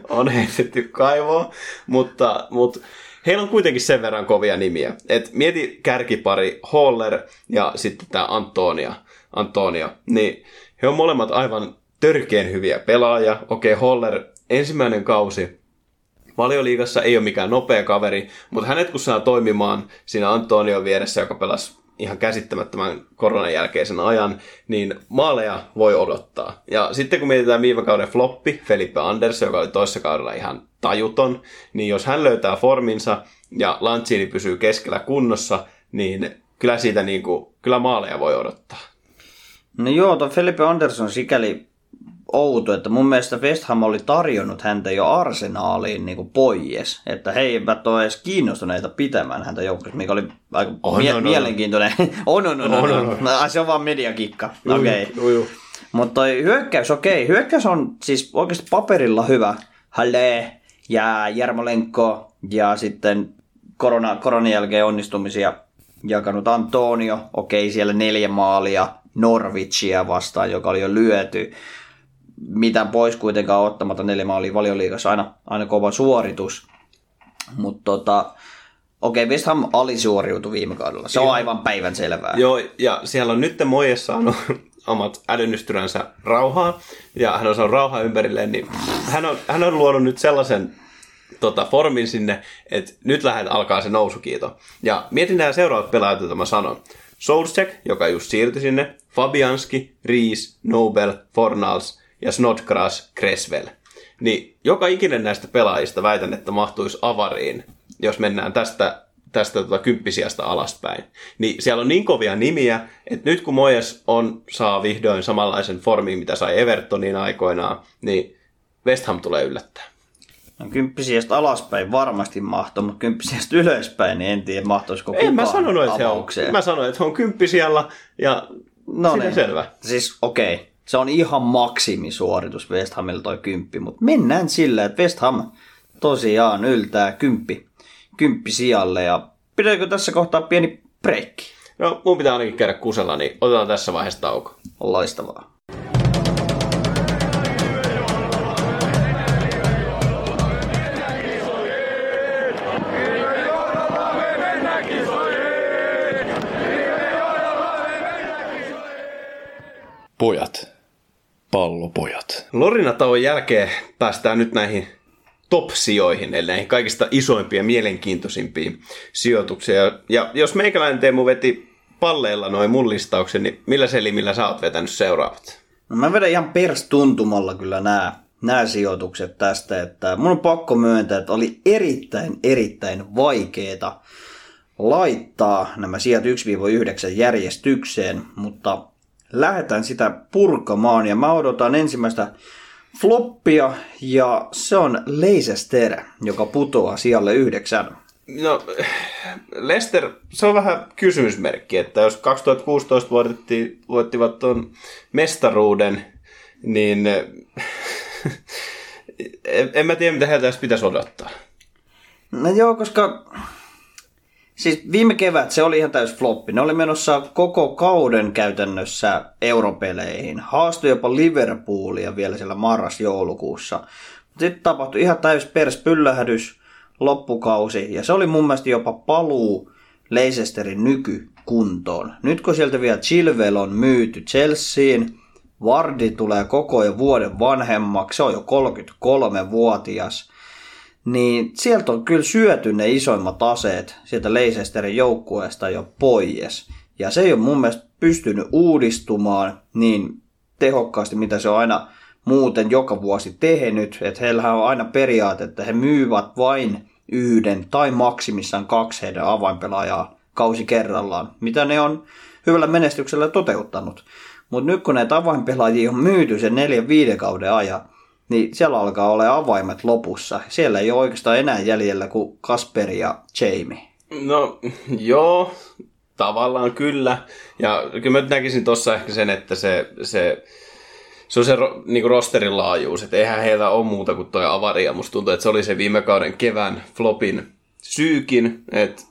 on heitetty kaivoon, mutta, mutta heillä on kuitenkin sen verran kovia nimiä. Et mieti kärkipari Holler ja sitten tämä Antonia, Antonio, niin he on molemmat aivan törkeen hyviä pelaajia. Okei, Holler ensimmäinen kausi Valioliigassa ei ole mikään nopea kaveri, mutta hänet kun saa toimimaan siinä Antonio vieressä, joka pelasi ihan käsittämättömän koronan jälkeisen ajan, niin maaleja voi odottaa. Ja sitten kun mietitään viime kauden floppi, Felipe Anders, joka oli toissa kaudella ihan tajuton, niin jos hän löytää forminsa ja Lanzini pysyy keskellä kunnossa, niin kyllä siitä niin kuin, kyllä maaleja voi odottaa. No joo, tuo Felipe Andersson sikäli outo, että mun mielestä West Ham oli tarjonnut häntä jo arsenaaliin niin pois, että he eivät ole edes kiinnostuneita pitämään häntä joukkueessa, mikä oli aika On, mie- on, on. mielenkiintoinen. on, on, on, on, On, se on vaan mediakikka. Okei. Okay. Mutta hyökkäys, okei. Hyökkäys on siis oikeasti paperilla hyvä. Halle ja Jarmolenko ja sitten korona, koronan jälkeen onnistumisia jakanut Antonio. Okei, siellä neljä maalia Norwichia vastaan, joka oli jo lyöty. Mitään pois kuitenkaan ottamatta neljä maalia valioliigassa aina, aina kova suoritus. Mutta tota, okei, West Ham alisuoriutui viime kaudella. Se on aivan päivän selvää. Joo, ja siellä on nyt Mojes saanut <laughs> omat älynystyränsä rauhaa, ja hän on saanut rauhaa ympärilleen, niin hän on, hän on luonut nyt sellaisen tota, formin sinne, että nyt lähdet alkaa se nousukiito. Ja mietin nämä seuraavat pelaajat, joita mä sanon. Solskjaer, joka just siirtyi sinne, Fabianski, Ries, Nobel, Fornals ja Snodgrass, Creswell. Niin joka ikinen näistä pelaajista väitän, että mahtuisi avariin, jos mennään tästä, tästä tota kymppisiasta alaspäin. Niin siellä on niin kovia nimiä, että nyt kun Moyes on, saa vihdoin samanlaisen formin, mitä sai Evertonin aikoinaan, niin West Ham tulee yllättää. No kymppisiästä alaspäin varmasti mahtoi, mutta kymppisiästä ylöspäin niin en tiedä mahtoisiko En kukaan mä sanonut, että he on, mä sanoin, että on kymppisialla ja no niin. selvä. Siis okei, okay. Se on ihan maksimisuoritus West Hamilla toi kymppi, mutta mennään sillä, että West Ham tosiaan yltää kymppi, kymppi sijalle ja pidetäänkö tässä kohtaa pieni breikki? No, mun pitää ainakin käydä kusella, niin otetaan tässä vaiheessa tauko. Loistavaa. Pojat. Pallopojat. Lorinatauon jälkeen päästään nyt näihin top-sijoihin, eli näihin kaikista isoimpiin ja mielenkiintoisimpiin sijoituksiin. Ja, ja jos meikäläinen Teemu veti palleilla noin mun listauksen, niin millä selimillä sä oot vetänyt seuraavat? No mä vedän ihan perstuntumalla kyllä nämä, nämä sijoitukset tästä, että mun on pakko myöntää, että oli erittäin, erittäin vaikeeta laittaa nämä sijat 1-9 järjestykseen, mutta lähdetään sitä purkamaan ja mä odotan ensimmäistä floppia ja se on Leicester, joka putoaa sijalle yhdeksän. No, Lester, se on vähän kysymysmerkki, että jos 2016 voitti, voittivat tuon mestaruuden, niin <laughs> en, en mä tiedä, mitä heiltä pitäisi odottaa. No joo, koska siis viime kevät se oli ihan täys floppi. Ne oli menossa koko kauden käytännössä europeleihin. Haastoi jopa Liverpoolia vielä siellä marras-joulukuussa. Sitten tapahtui ihan täys perspyllähdys loppukausi. Ja se oli mun mielestä jopa paluu Leicesterin nykykuntoon. Nyt kun sieltä vielä Chilwell on myyty Chelseain, Vardi tulee koko ajan vuoden vanhemmaksi, se on jo 33-vuotias niin sieltä on kyllä syöty ne isoimmat aseet sieltä Leicesterin joukkueesta jo pois. Ja se ei ole mun mielestä pystynyt uudistumaan niin tehokkaasti, mitä se on aina muuten joka vuosi tehnyt. Että heillähän on aina periaate, että he myyvät vain yhden tai maksimissaan kaksi heidän avainpelaajaa kausi kerrallaan, mitä ne on hyvällä menestyksellä toteuttanut. Mutta nyt kun näitä avainpelaajia on myyty sen neljän viiden kauden ajan, niin siellä alkaa olla avaimet lopussa. Siellä ei ole oikeastaan enää jäljellä kuin Kasperi ja Jamie. No, joo, tavallaan kyllä. Ja kyllä mä näkisin tuossa ehkä sen, että se, se, se on se ro, niin rosterin laajuus, että eihän heillä ole muuta kuin toi avaria. Musta tuntuu, että se oli se viime kauden kevään flopin syykin, että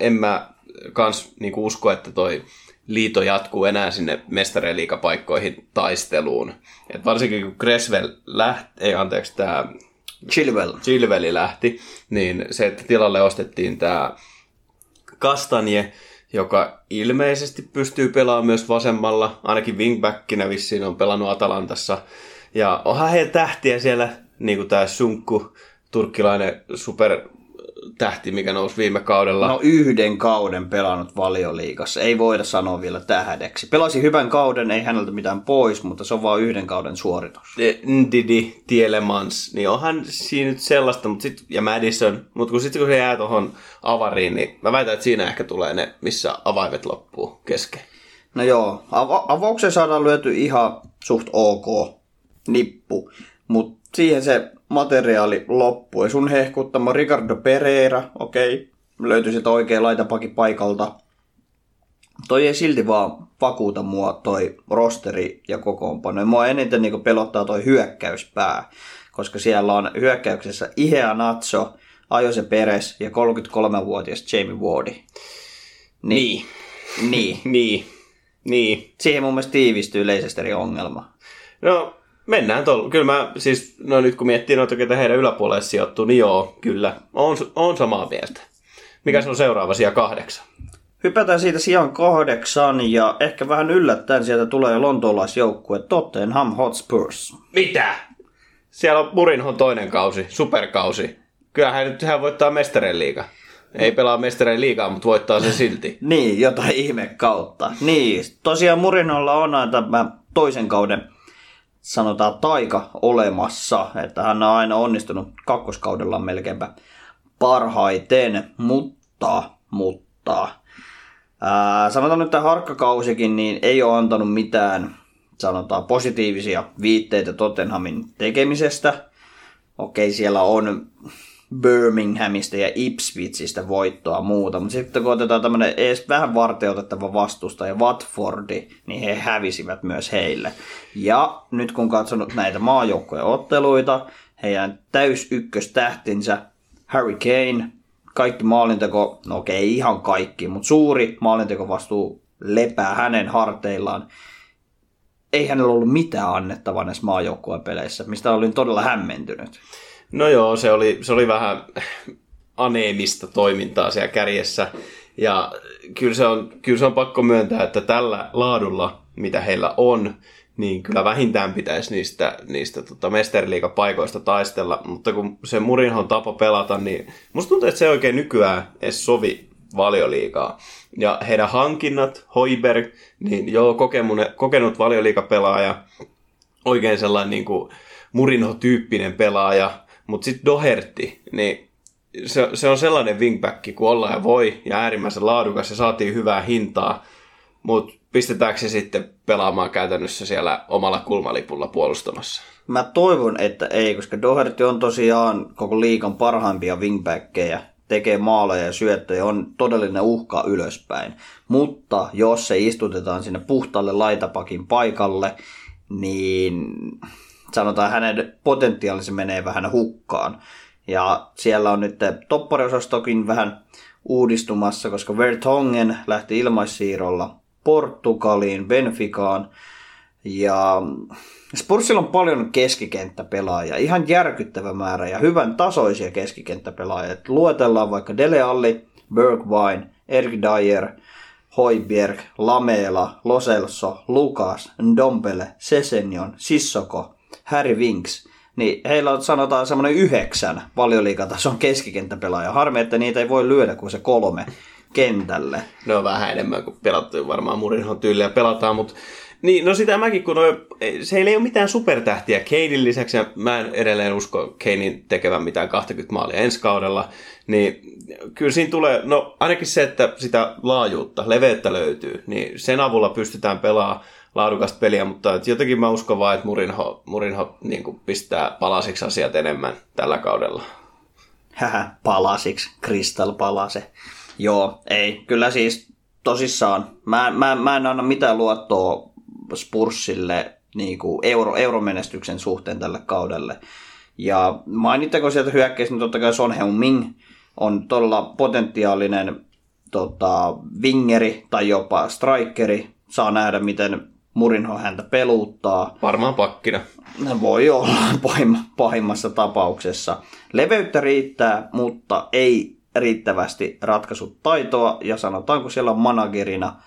en mä kans niin usko, että toi liito jatkuu enää sinne mestareliikapaikkoihin taisteluun. Et varsinkin kun Creswell lähti, ei anteeksi, tämä Chilwell. Chilveli lähti, niin se, että tilalle ostettiin tämä Kastanje, joka ilmeisesti pystyy pelaamaan myös vasemmalla, ainakin wingbackinä vissiin on pelannut Atalantassa. Ja onhan heillä tähtiä siellä, niin kuin tämä Sunkku, turkkilainen super tähti, mikä nousi viime kaudella. No yhden kauden pelannut valioliigassa. Ei voida sanoa vielä tähdeksi. Pelasi hyvän kauden, ei häneltä mitään pois, mutta se on vain yhden kauden suoritus. Ndidi, Tielemans, niin onhan siinä nyt sellaista, mutta sit, ja Madison, mutta kun sitten kun se jää tuohon avariin, niin mä väitän, että siinä ehkä tulee ne, missä avaimet loppuu kesken. No joo, ava- avaukseen saadaan lyöty ihan suht ok nippu, mutta siihen se materiaali loppuu. Ja sun hehkuttama Ricardo Pereira, okei, okay, löytyi sieltä oikein laitapaki paikalta. Toi ei silti vaan vakuuta mua toi rosteri ja kokoonpano. Mua eniten niin pelottaa toi hyökkäyspää, koska siellä on hyökkäyksessä Ihea Natso, Ajose Peres ja 33-vuotias Jamie Wardi. Niin. Niin. <laughs> Niin. Niin. Siihen mun mielestä tiivistyy Leicesterin ongelma. No, mennään tuolla. Kyllä mä, siis, no nyt kun miettii noita, ketä heidän yläpuolelle sijoittuu, niin joo, kyllä. On, on samaa mieltä. Mikä se on seuraava sija kahdeksan? Hypätään siitä sijaan kahdeksan ja ehkä vähän yllättäen sieltä tulee jo lontoolaisjoukkue Tottenham Hotspurs. Mitä? Siellä on Murinhon toinen kausi, superkausi. Kyllähän nyt hän voittaa mestareen liiga. Ei pelaa mestareen liigaa, mutta voittaa se silti. <laughs> Niin, jotain ihme kautta. Niin, tosiaan Murinolla on tämä toisen kauden sanotaan taika olemassa, että hän on aina onnistunut kakkoskaudella melkeinpä parhaiten, mutta, mutta ää, sanotaan nyt, että harkkakausikin niin ei ole antanut mitään sanotaan positiivisia viitteitä Tottenhamin tekemisestä. Okei, siellä on Birminghamista ja Ipswichistä voittoa muuta, mutta sitten kun otetaan tämmöinen edes vähän varteutettava vastusta ja Watfordi, niin he hävisivät myös heille. Ja nyt kun katsonut näitä maajoukkojen otteluita, heidän täys ykköstähtinsä Harry Kane, kaikki maalinteko, no okei ihan kaikki, mutta suuri maalinteko vastuu lepää hänen harteillaan. Ei hänellä ollut mitään annettavaa näissä maajoukkueen peleissä, mistä olin todella hämmentynyt. No joo, se oli, se oli vähän aneemista toimintaa siellä kärjessä. Ja kyllä se, on, kyllä se on pakko myöntää, että tällä laadulla, mitä heillä on, niin kyllä vähintään pitäisi niistä, niistä tota mestariliigapaikoista taistella. Mutta kun se Murinhon tapa pelata, niin musta tuntuu, että se ei oikein nykyään edes sovi valioliigaa. Ja heidän hankinnat, Hoiberg, niin joo, kokemune, kokenut valioliigapelaaja, oikein sellainen niin kuin Murinho-tyyppinen pelaaja, mutta sitten Doherty, niin se, se on sellainen wingback kuin olla ja voi, ja äärimmäisen laadukas, ja saatiin hyvää hintaa, mutta pistetäänkö se sitten pelaamaan käytännössä siellä omalla kulmalipulla puolustamassa? Mä toivon, että ei, koska Doherty on tosiaan koko liikan parhaimpia wingbackkejä, tekee maaleja ja syöttöjä, on todellinen uhka ylöspäin. Mutta jos se istutetaan sinne puhtaalle laitapakin paikalle, niin sanotaan hänen potentiaalisen menee vähän hukkaan. Ja siellä on nyt toppariosastokin vähän uudistumassa, koska Vertongen lähti ilmaissiirrolla Portugaliin, Benficaan. Ja Spursilla on paljon keskikenttäpelaajia, ihan järkyttävä määrä ja hyvän tasoisia keskikenttäpelaajia. Luetellaan vaikka Dele Alli, Bergwijn, Erik Dyer, Hoiberg, Lamela, Loselso, Lukas, Ndombele, Sesenion, Sissoko, Harry Winks, niin heillä on sanotaan semmoinen yhdeksän valioliikatason keskikenttäpelaaja. Harmi, että niitä ei voi lyödä kuin se kolme kentälle. Ne on vähän enemmän kuin pelattu varmaan Murinhon tyyliä pelataan, mutta niin, no sitä mäkin, kun noi, se ei ole mitään supertähtiä Keinin lisäksi, ja mä en edelleen usko Keinin tekevän mitään 20 maalia ensi kaudella, niin kyllä siinä tulee, no ainakin se, että sitä laajuutta, leveyttä löytyy, niin sen avulla pystytään pelaamaan laadukasta peliä, mutta jotenkin mä uskon vaan, että Murinho, Murinho niin kuin pistää palasiksi asiat enemmän tällä kaudella. Hähä, palasiksi, Crystal palase. Joo, ei, kyllä siis tosissaan. Mä, mä, mä en anna mitään luottoa Spursille niin kuin euro, euromenestyksen suhteen tälle kaudelle. Ja mainittako sieltä hyökkäistä, niin totta kai Son Heung-min on todella potentiaalinen tota, wingeri tai jopa strikeri. Saa nähdä, miten Murinho häntä peluuttaa. Varmaan pakkina. Voi olla <laughs> pahimmassa tapauksessa. Leveyttä riittää, mutta ei riittävästi ratkaisutaitoa. Ja sanotaanko siellä on managerina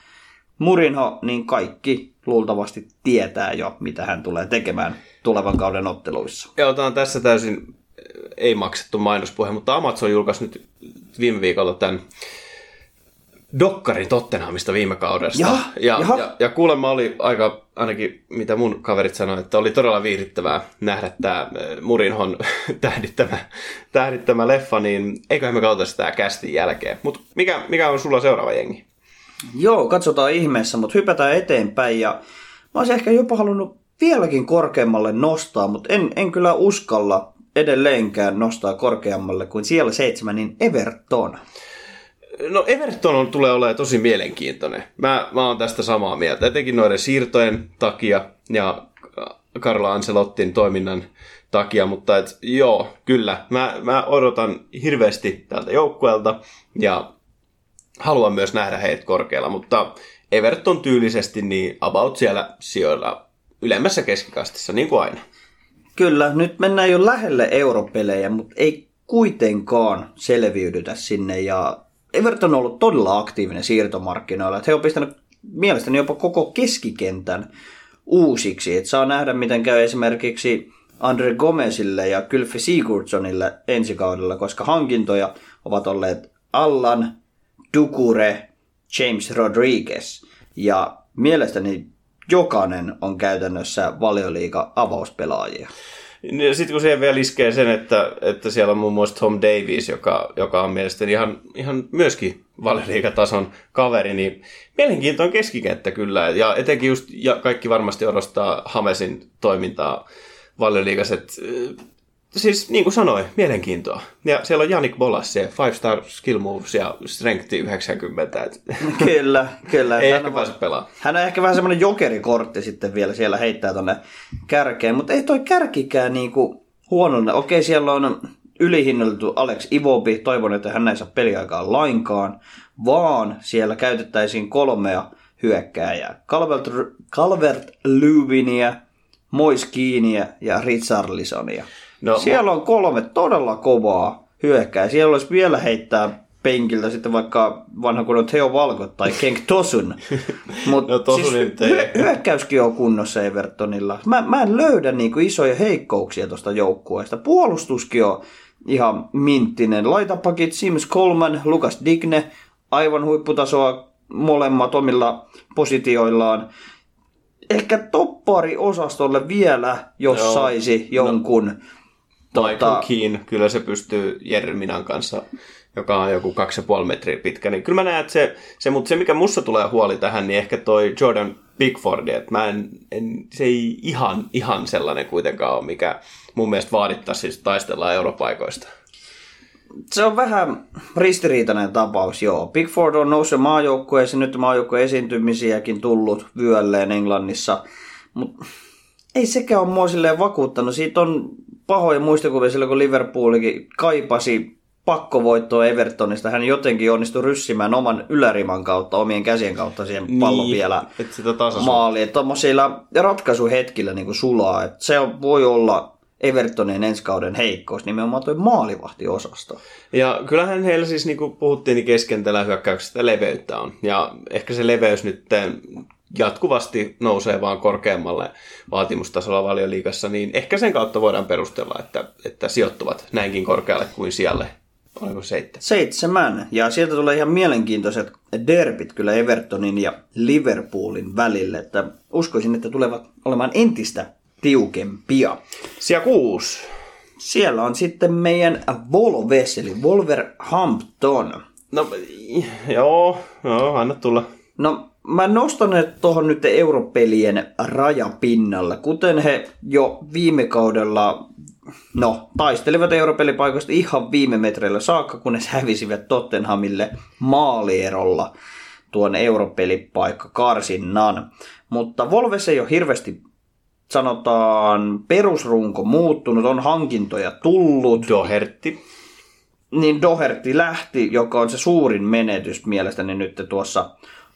Murinho, niin kaikki luultavasti tietää jo, mitä hän tulee tekemään tulevan kauden otteluissa. Ja otetaan tässä täysin ei maksettu mainospuhe, mutta Amazon julkaisi nyt viime viikolla tämän dokkarin Tottenhamista viime kaudesta. Ja, ja, ja, ja kuulemma oli aika, ainakin mitä mun kaverit sanoivat, että oli todella viihdyttävää nähdä tämä Murinhon <laughs> tähdittämä, tähdittämä leffa, niin eiköhän me kautta sitä kästin jälkeen. Mutta mikä, mikä on sulla seuraava jengi? Joo, katsotaan ihmeessä, mutta hypätään eteenpäin ja mä olisin ehkä jopa halunnut vieläkin korkeammalle nostaa, mutta en, en kyllä uskalla edelleenkään nostaa korkeammalle kuin siellä seitsemän, niin Everton. No Everton on, tulee olemaan tosi mielenkiintoinen. Mä, mä oon tästä samaa mieltä, etenkin noiden siirtojen takia ja Carlo Ancelottin toiminnan takia, mutta et, joo, kyllä, mä, mä odotan hirveästi tältä joukkueelta ja haluan myös nähdä heitä korkealla, mutta Everton tyylisesti niin about siellä sijoilla ylemmässä keskikastissa, niin kuin aina. Kyllä, nyt mennään jo lähelle europelejä, mutta ei kuitenkaan selviydytä sinne ja Everton on ollut todella aktiivinen siirtomarkkinoilla. Että he on pistänyt mielestäni jopa koko keskikentän uusiksi. Että saa nähdä, miten käy esimerkiksi Andre Gomezille ja Kylfi Sigurdssonille ensi kaudella, koska hankintoja ovat olleet Allan, Dukure, James Rodriguez. Ja mielestäni jokainen on käytännössä valioliiga avauspelaajia. Sitten kun siihen vielä iskee sen, että, että siellä on muun muassa Tom Davies, joka, joka on mielestäni ihan, ihan myöskin valioliikatason kaveri, niin mielenkiintoinen keskikenttä kyllä. Ja etenkin just, ja kaikki varmasti odostaa Hamesin toimintaa valioliikaset siis niin kuin sanoin, mielenkiintoa. Ja siellä on Janik Bolas, se 5 star skill moves ja strength 90. Et kyllä, kyllä. <laughs> ei hän ehkä on, pääse pelaamaan. Hän on ehkä vähän semmoinen jokerikortti sitten vielä siellä heittää tonne kärkeen, mutta ei toi kärkikään niinku huono. Okei, siellä on ylihinnoitettu Alex Ivobi, toivon, että hän ei saa peliaikaa lainkaan, vaan siellä käytettäisiin kolmea hyökkääjää. Calvert, Calvert Lewiniä, Moiskiiniä ja Richarlisonia. No, Siellä on kolme todella kovaa hyökkää. Siellä olisi vielä heittää penkiltä sitten vaikka vanha kunnon Theo Valkot tai Kenk Tosun. <laughs> Mutta no, siis hy- hyökkäyskin on kunnossa Evertonilla. Mä, mä en löydä niinku isoja heikkouksia tuosta joukkueesta. Puolustuskin on ihan minttinen. Laitapakit Sims Coleman, Lukas Digne, aivan huipputasoa molemmat omilla positioillaan. Ehkä toppari-osastolle vielä, jos Joo. saisi jonkun... No Michael tota... Keane, kyllä se pystyy Jerminan kanssa, joka on joku 2,5 metriä pitkä. Niin kyllä mä näen, että se, se, mutta se mikä mussa tulee huoli tähän, niin ehkä toi Jordan Pickford, että mä en, en, se ei ihan, ihan sellainen kuitenkaan ole, mikä mun mielestä vaadittaisi siis taistella europaikoista. Se on vähän ristiriitainen tapaus, joo. Pickford on noussut maajoukkueeseen, nyt maajoukkueen esiintymisiäkin tullut vyölleen Englannissa, mutta ei sekään ole mua silleen vakuuttanut. Siitä on pahoja muistikuvia silloin, kun Liverpoolikin kaipasi pakkovoittoa Evertonista. Hän jotenkin onnistui ryssimään oman yläriman kautta, omien käsien kautta siihen niin, pallon niin, vielä et sitä maaliin. Tuommoisilla ratkaisuhetkillä niin kuin sulaa. Että se voi olla Evertonin ensi kauden heikkous, nimenomaan tuo maalivahtiosasto. Ja kyllähän heillä siis, niin kuin puhuttiin, niin keskentällä hyökkäyksestä leveyttä on. Ja ehkä se leveys nyt jatkuvasti nousee vaan korkeammalle vaatimustasolla valioliigassa, niin ehkä sen kautta voidaan perustella, että, että sijoittuvat näinkin korkealle kuin siellä. Oliko seitsemän? Seitsemän. Ja sieltä tulee ihan mielenkiintoiset derbit kyllä Evertonin ja Liverpoolin välille. Että uskoisin, että tulevat olemaan entistä tiukempia. Siellä kuusi. Siellä on sitten meidän Volves, eli Wolverhampton. No, joo, joo, anna tulla. No, mä nostan ne tuohon nyt europelien rajapinnalle. Kuten he jo viime kaudella no, taistelivat europelipaikoista ihan viime metreillä saakka, kunnes hävisivät Tottenhamille maalierolla tuon europelipaikka karsinnan. Mutta Volves ei ole hirveästi sanotaan perusrunko muuttunut, on hankintoja tullut. Doherty. niin Doherty lähti, joka on se suurin menetys mielestäni nyt tuossa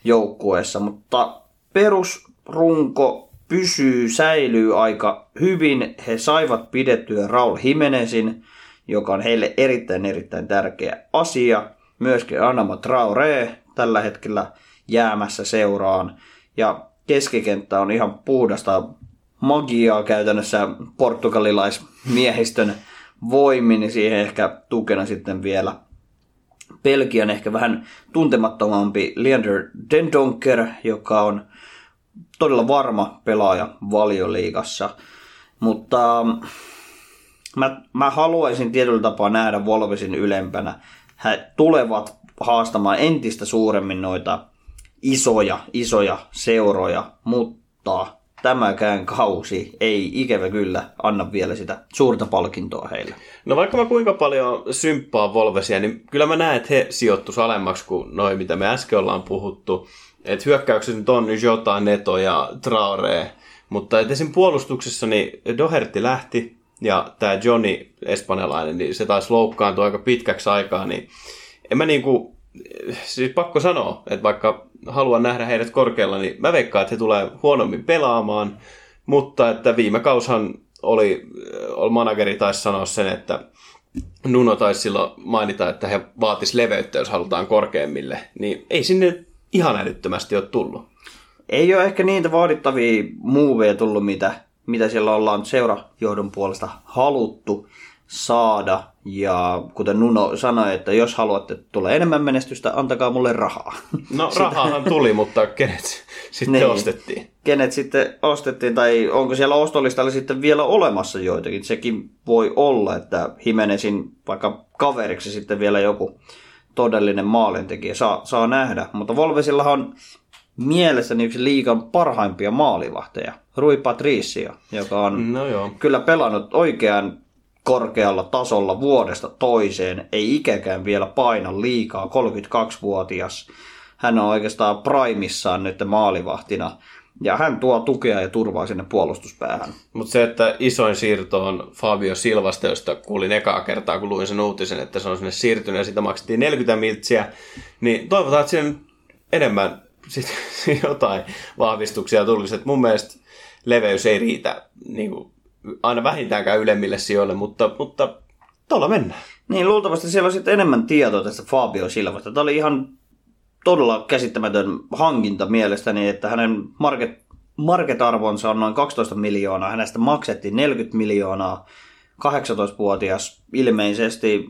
joukkueessa, mutta perusrunko pysyy, säilyy aika hyvin. He saivat pidettyä Raul Jimenezin, joka on heille erittäin erittäin tärkeä asia. Myöskin Anama Traore tällä hetkellä jäämässä seuraan. Ja keskikenttä on ihan puhdasta magiaa käytännössä portugalilaismiehistön voimin, niin siihen ehkä tukena sitten vielä Belgian ehkä vähän tuntemattomampi Leander Dendonker, joka on todella varma pelaaja valioliigassa. Mutta mm, mä, mä haluaisin tietyllä tapaa nähdä Wolvesin ylempänä. He tulevat haastamaan entistä suuremmin noita isoja, isoja seuroja, mutta tämäkään kausi ei ikävä kyllä anna vielä sitä suurta palkintoa heille. No vaikka mä kuinka paljon symppaan Volvesia, niin kyllä mä näen, että he sijoittuisi alemmaksi kuin noin, mitä me äsken ollaan puhuttu. Että hyökkäyksessä nyt on Jota, Neto ja Traore, mutta et esim. puolustuksessa niin Doherty lähti ja tämä Johnny espanjalainen, niin se taisi loukkaantua aika pitkäksi aikaa, niin en mä niinku, siis pakko sanoa, että vaikka haluan nähdä heidät korkealla, niin mä veikkaan, että he tulee huonommin pelaamaan, mutta että viime kaushan oli, manageri taisi sanoa sen, että Nuno taisi silloin mainita, että he vaatis leveyttä, jos halutaan korkeammille, niin ei sinne ihan älyttömästi ole tullut. Ei ole ehkä niitä vaadittavia muuveja tullut, mitä, mitä siellä ollaan seurajohdon puolesta haluttu saada. Ja kuten Nuno sanoi, että jos haluatte tulla enemmän menestystä, antakaa mulle rahaa. No <laughs> rahahan tuli, mutta kenet sitten niin. ostettiin? Kenet sitten ostettiin, tai onko siellä ostolistalla sitten vielä olemassa joitakin? Sekin voi olla, että Himenesin vaikka kaveriksi sitten vielä joku todellinen maalintekijä saa, saa nähdä. Mutta Volvesillahan on mielestäni yksi liikan parhaimpia maalivahteja, Rui Patricia, joka on no joo. kyllä pelannut oikean korkealla tasolla vuodesta toiseen, ei ikäkään vielä paina liikaa, 32-vuotias. Hän on oikeastaan primissaan nyt maalivahtina. Ja hän tuo tukea ja turvaa sinne puolustuspäähän. Mutta se, että isoin siirto on Fabio Silvasta, josta kuulin ekaa kertaa, kun luin sen uutisen, että se on sinne siirtynyt ja sitä maksettiin 40 miltsiä, niin toivotaan, että sinne enemmän sit, <laughs> jotain vahvistuksia tulisi. Et mun mielestä leveys ei riitä niin kuin, aina vähintäänkään ylemmille sijoille, mutta, mutta tuolla mennään. Niin, luultavasti siellä on sitten enemmän tietoa tästä Fabio Silvasta. Tämä oli ihan todella käsittämätön hankinta mielestäni, että hänen market, market-arvonsa on noin 12 miljoonaa, hänestä maksettiin 40 miljoonaa, 18-vuotias ilmeisesti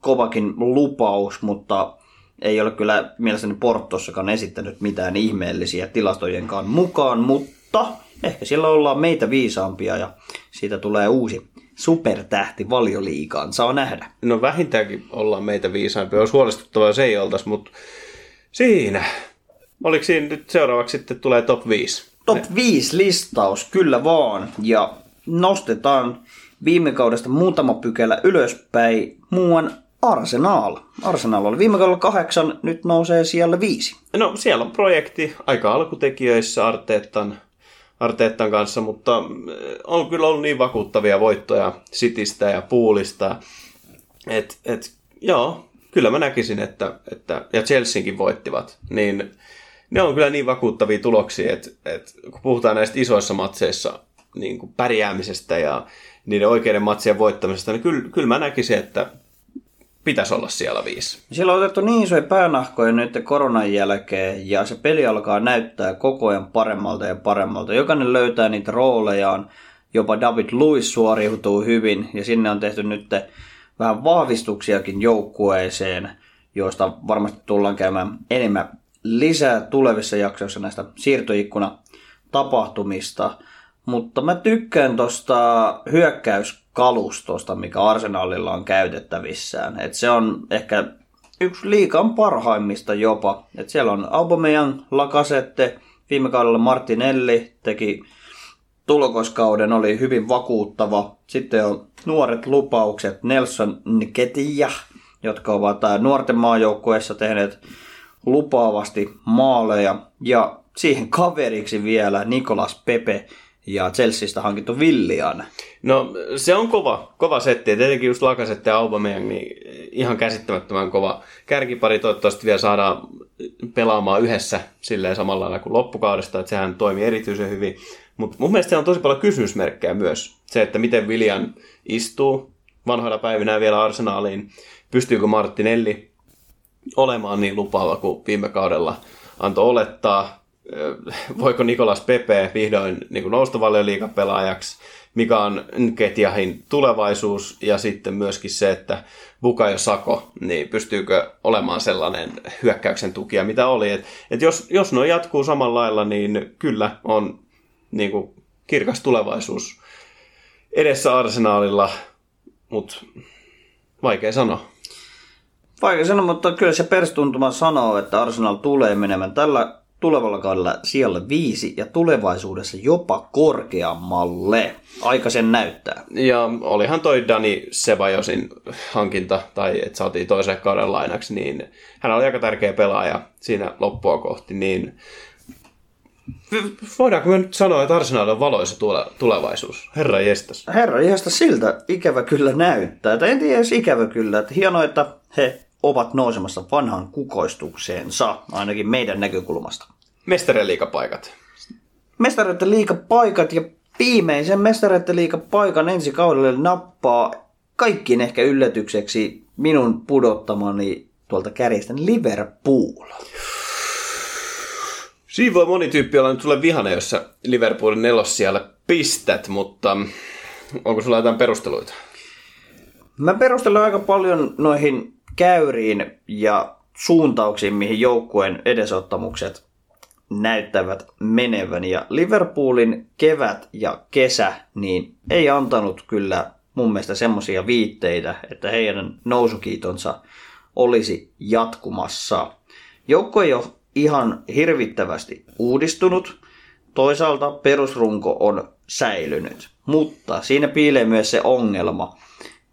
kovakin lupaus, mutta ei ole kyllä mielestäni Portossakaan esittänyt mitään ihmeellisiä tilastojenkaan mukaan, mutta ehkä siellä ollaan meitä viisaampia ja siitä tulee uusi supertähti valioliikaan, saa nähdä. No vähintäänkin ollaan meitä viisaampia, olisi huolestuttavaa, jos ei oltaisi, mutta Siinä. Oliko siinä nyt seuraavaksi sitten tulee top 5? Top 5 listaus, kyllä vaan. Ja nostetaan viime kaudesta muutama pykälä ylöspäin. Muuan Arsenal. Arsenal oli viime kaudella kahdeksan, nyt nousee siellä viisi. No siellä on projekti aika alkutekijöissä Arteettan, Arteettan kanssa, mutta eh, on kyllä ollut niin vakuuttavia voittoja Sitistä ja Puulista. Et, et, joo, kyllä mä näkisin, että, että ja Chelseakin voittivat, niin ne on kyllä niin vakuuttavia tuloksia, että, että kun puhutaan näistä isoissa matseissa niin kuin pärjäämisestä ja niiden oikeiden matsien voittamisesta, niin kyllä, kyllä mä näkisin, että pitäisi olla siellä viisi. Siellä on otettu niin isoja päänahkoja nyt koronan jälkeen ja se peli alkaa näyttää koko ajan paremmalta ja paremmalta. Jokainen löytää niitä roolejaan, jopa David Luiz suoriutuu hyvin ja sinne on tehty nyt vähän vahvistuksiakin joukkueeseen, joista varmasti tullaan käymään enemmän lisää tulevissa jaksoissa näistä siirtoikkuna tapahtumista. Mutta mä tykkään tuosta hyökkäyskalustosta, mikä Arsenalilla on käytettävissään. Et se on ehkä yksi liikan parhaimmista jopa. Et siellä on Aubameyang, Lacazette, viime kaudella Martinelli teki tulokoskauden oli hyvin vakuuttava. Sitten on nuoret lupaukset Nelson Nketia, jotka ovat nuorten maajoukkueessa tehneet lupaavasti maaleja. Ja siihen kaveriksi vielä Nikolas Pepe ja Chelseastä hankittu Willian. No se on kova, kova setti. Tietenkin just Lakaset ja Aubameyang, niin ihan käsittämättömän kova kärkipari. Toivottavasti vielä saadaan pelaamaan yhdessä silleen samalla lailla kuin loppukaudesta, että sehän toimii erityisen hyvin. Mutta mun mielestä on tosi paljon kysymysmerkkejä myös. Se, että miten William istuu vanhoilla päivinä vielä arsenaaliin. Pystyykö Martinelli olemaan niin lupaava kuin viime kaudella antoi olettaa. Voiko Nikolas Pepe vihdoin niin nousta liikapelaajaksi? Mikä on Nketiahin tulevaisuus? Ja sitten myöskin se, että Bukayo Sako, niin pystyykö olemaan sellainen hyökkäyksen tukija, mitä oli. Et, et jos, jos no jatkuu samalla lailla, niin kyllä on niin kuin, kirkas tulevaisuus edessä arsenaalilla, mutta vaikea sanoa. Vaikea sanoa, mutta kyllä se perstuntuma sanoo, että Arsenal tulee menemään tällä tulevalla kaudella sijalle viisi ja tulevaisuudessa jopa korkeammalle. Aika sen näyttää. Ja olihan toi Dani Sebajosin hankinta, tai että saatiin toisen kauden lainaksi, niin hän oli aika tärkeä pelaaja siinä loppua kohti, niin Voidaanko me nyt sanoa, että Arsenal on valoisa tulevaisuus? Herra jestas. Herra jestas siltä ikävä kyllä näyttää. Tai en tiedä edes ikävä kyllä. Että hienoa, että he ovat nousemassa vanhan kukoistukseensa, ainakin meidän näkökulmasta. Mestareiden liikapaikat. Mestareiden liikapaikat ja viimeisen mestareiden liikapaikan ensi kaudelle nappaa kaikkiin ehkä yllätykseksi minun pudottamani tuolta kärjestä Liverpool. Siinä voi moni tyyppi olla nyt sulle vihane, jos sä Liverpoolin nelos siellä pistät, mutta onko sulla jotain perusteluita? Mä perustelen aika paljon noihin käyriin ja suuntauksiin, mihin joukkueen edesottamukset näyttävät menevän. Ja Liverpoolin kevät ja kesä niin ei antanut kyllä mun mielestä semmoisia viitteitä, että heidän nousukiitonsa olisi jatkumassa. Joukko ei ole ihan hirvittävästi uudistunut. Toisaalta perusrunko on säilynyt, mutta siinä piilee myös se ongelma,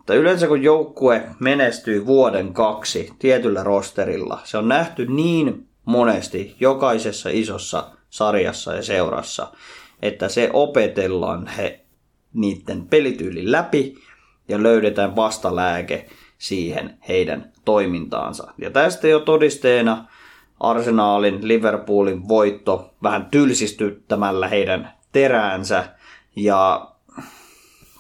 mutta yleensä kun joukkue menestyy vuoden kaksi tietyllä rosterilla, se on nähty niin monesti jokaisessa isossa sarjassa ja seurassa, että se opetellaan he niiden pelityylin läpi ja löydetään vastalääke siihen heidän toimintaansa. Ja tästä jo todisteena Arsenaalin, Liverpoolin voitto vähän tylsistyttämällä heidän teräänsä ja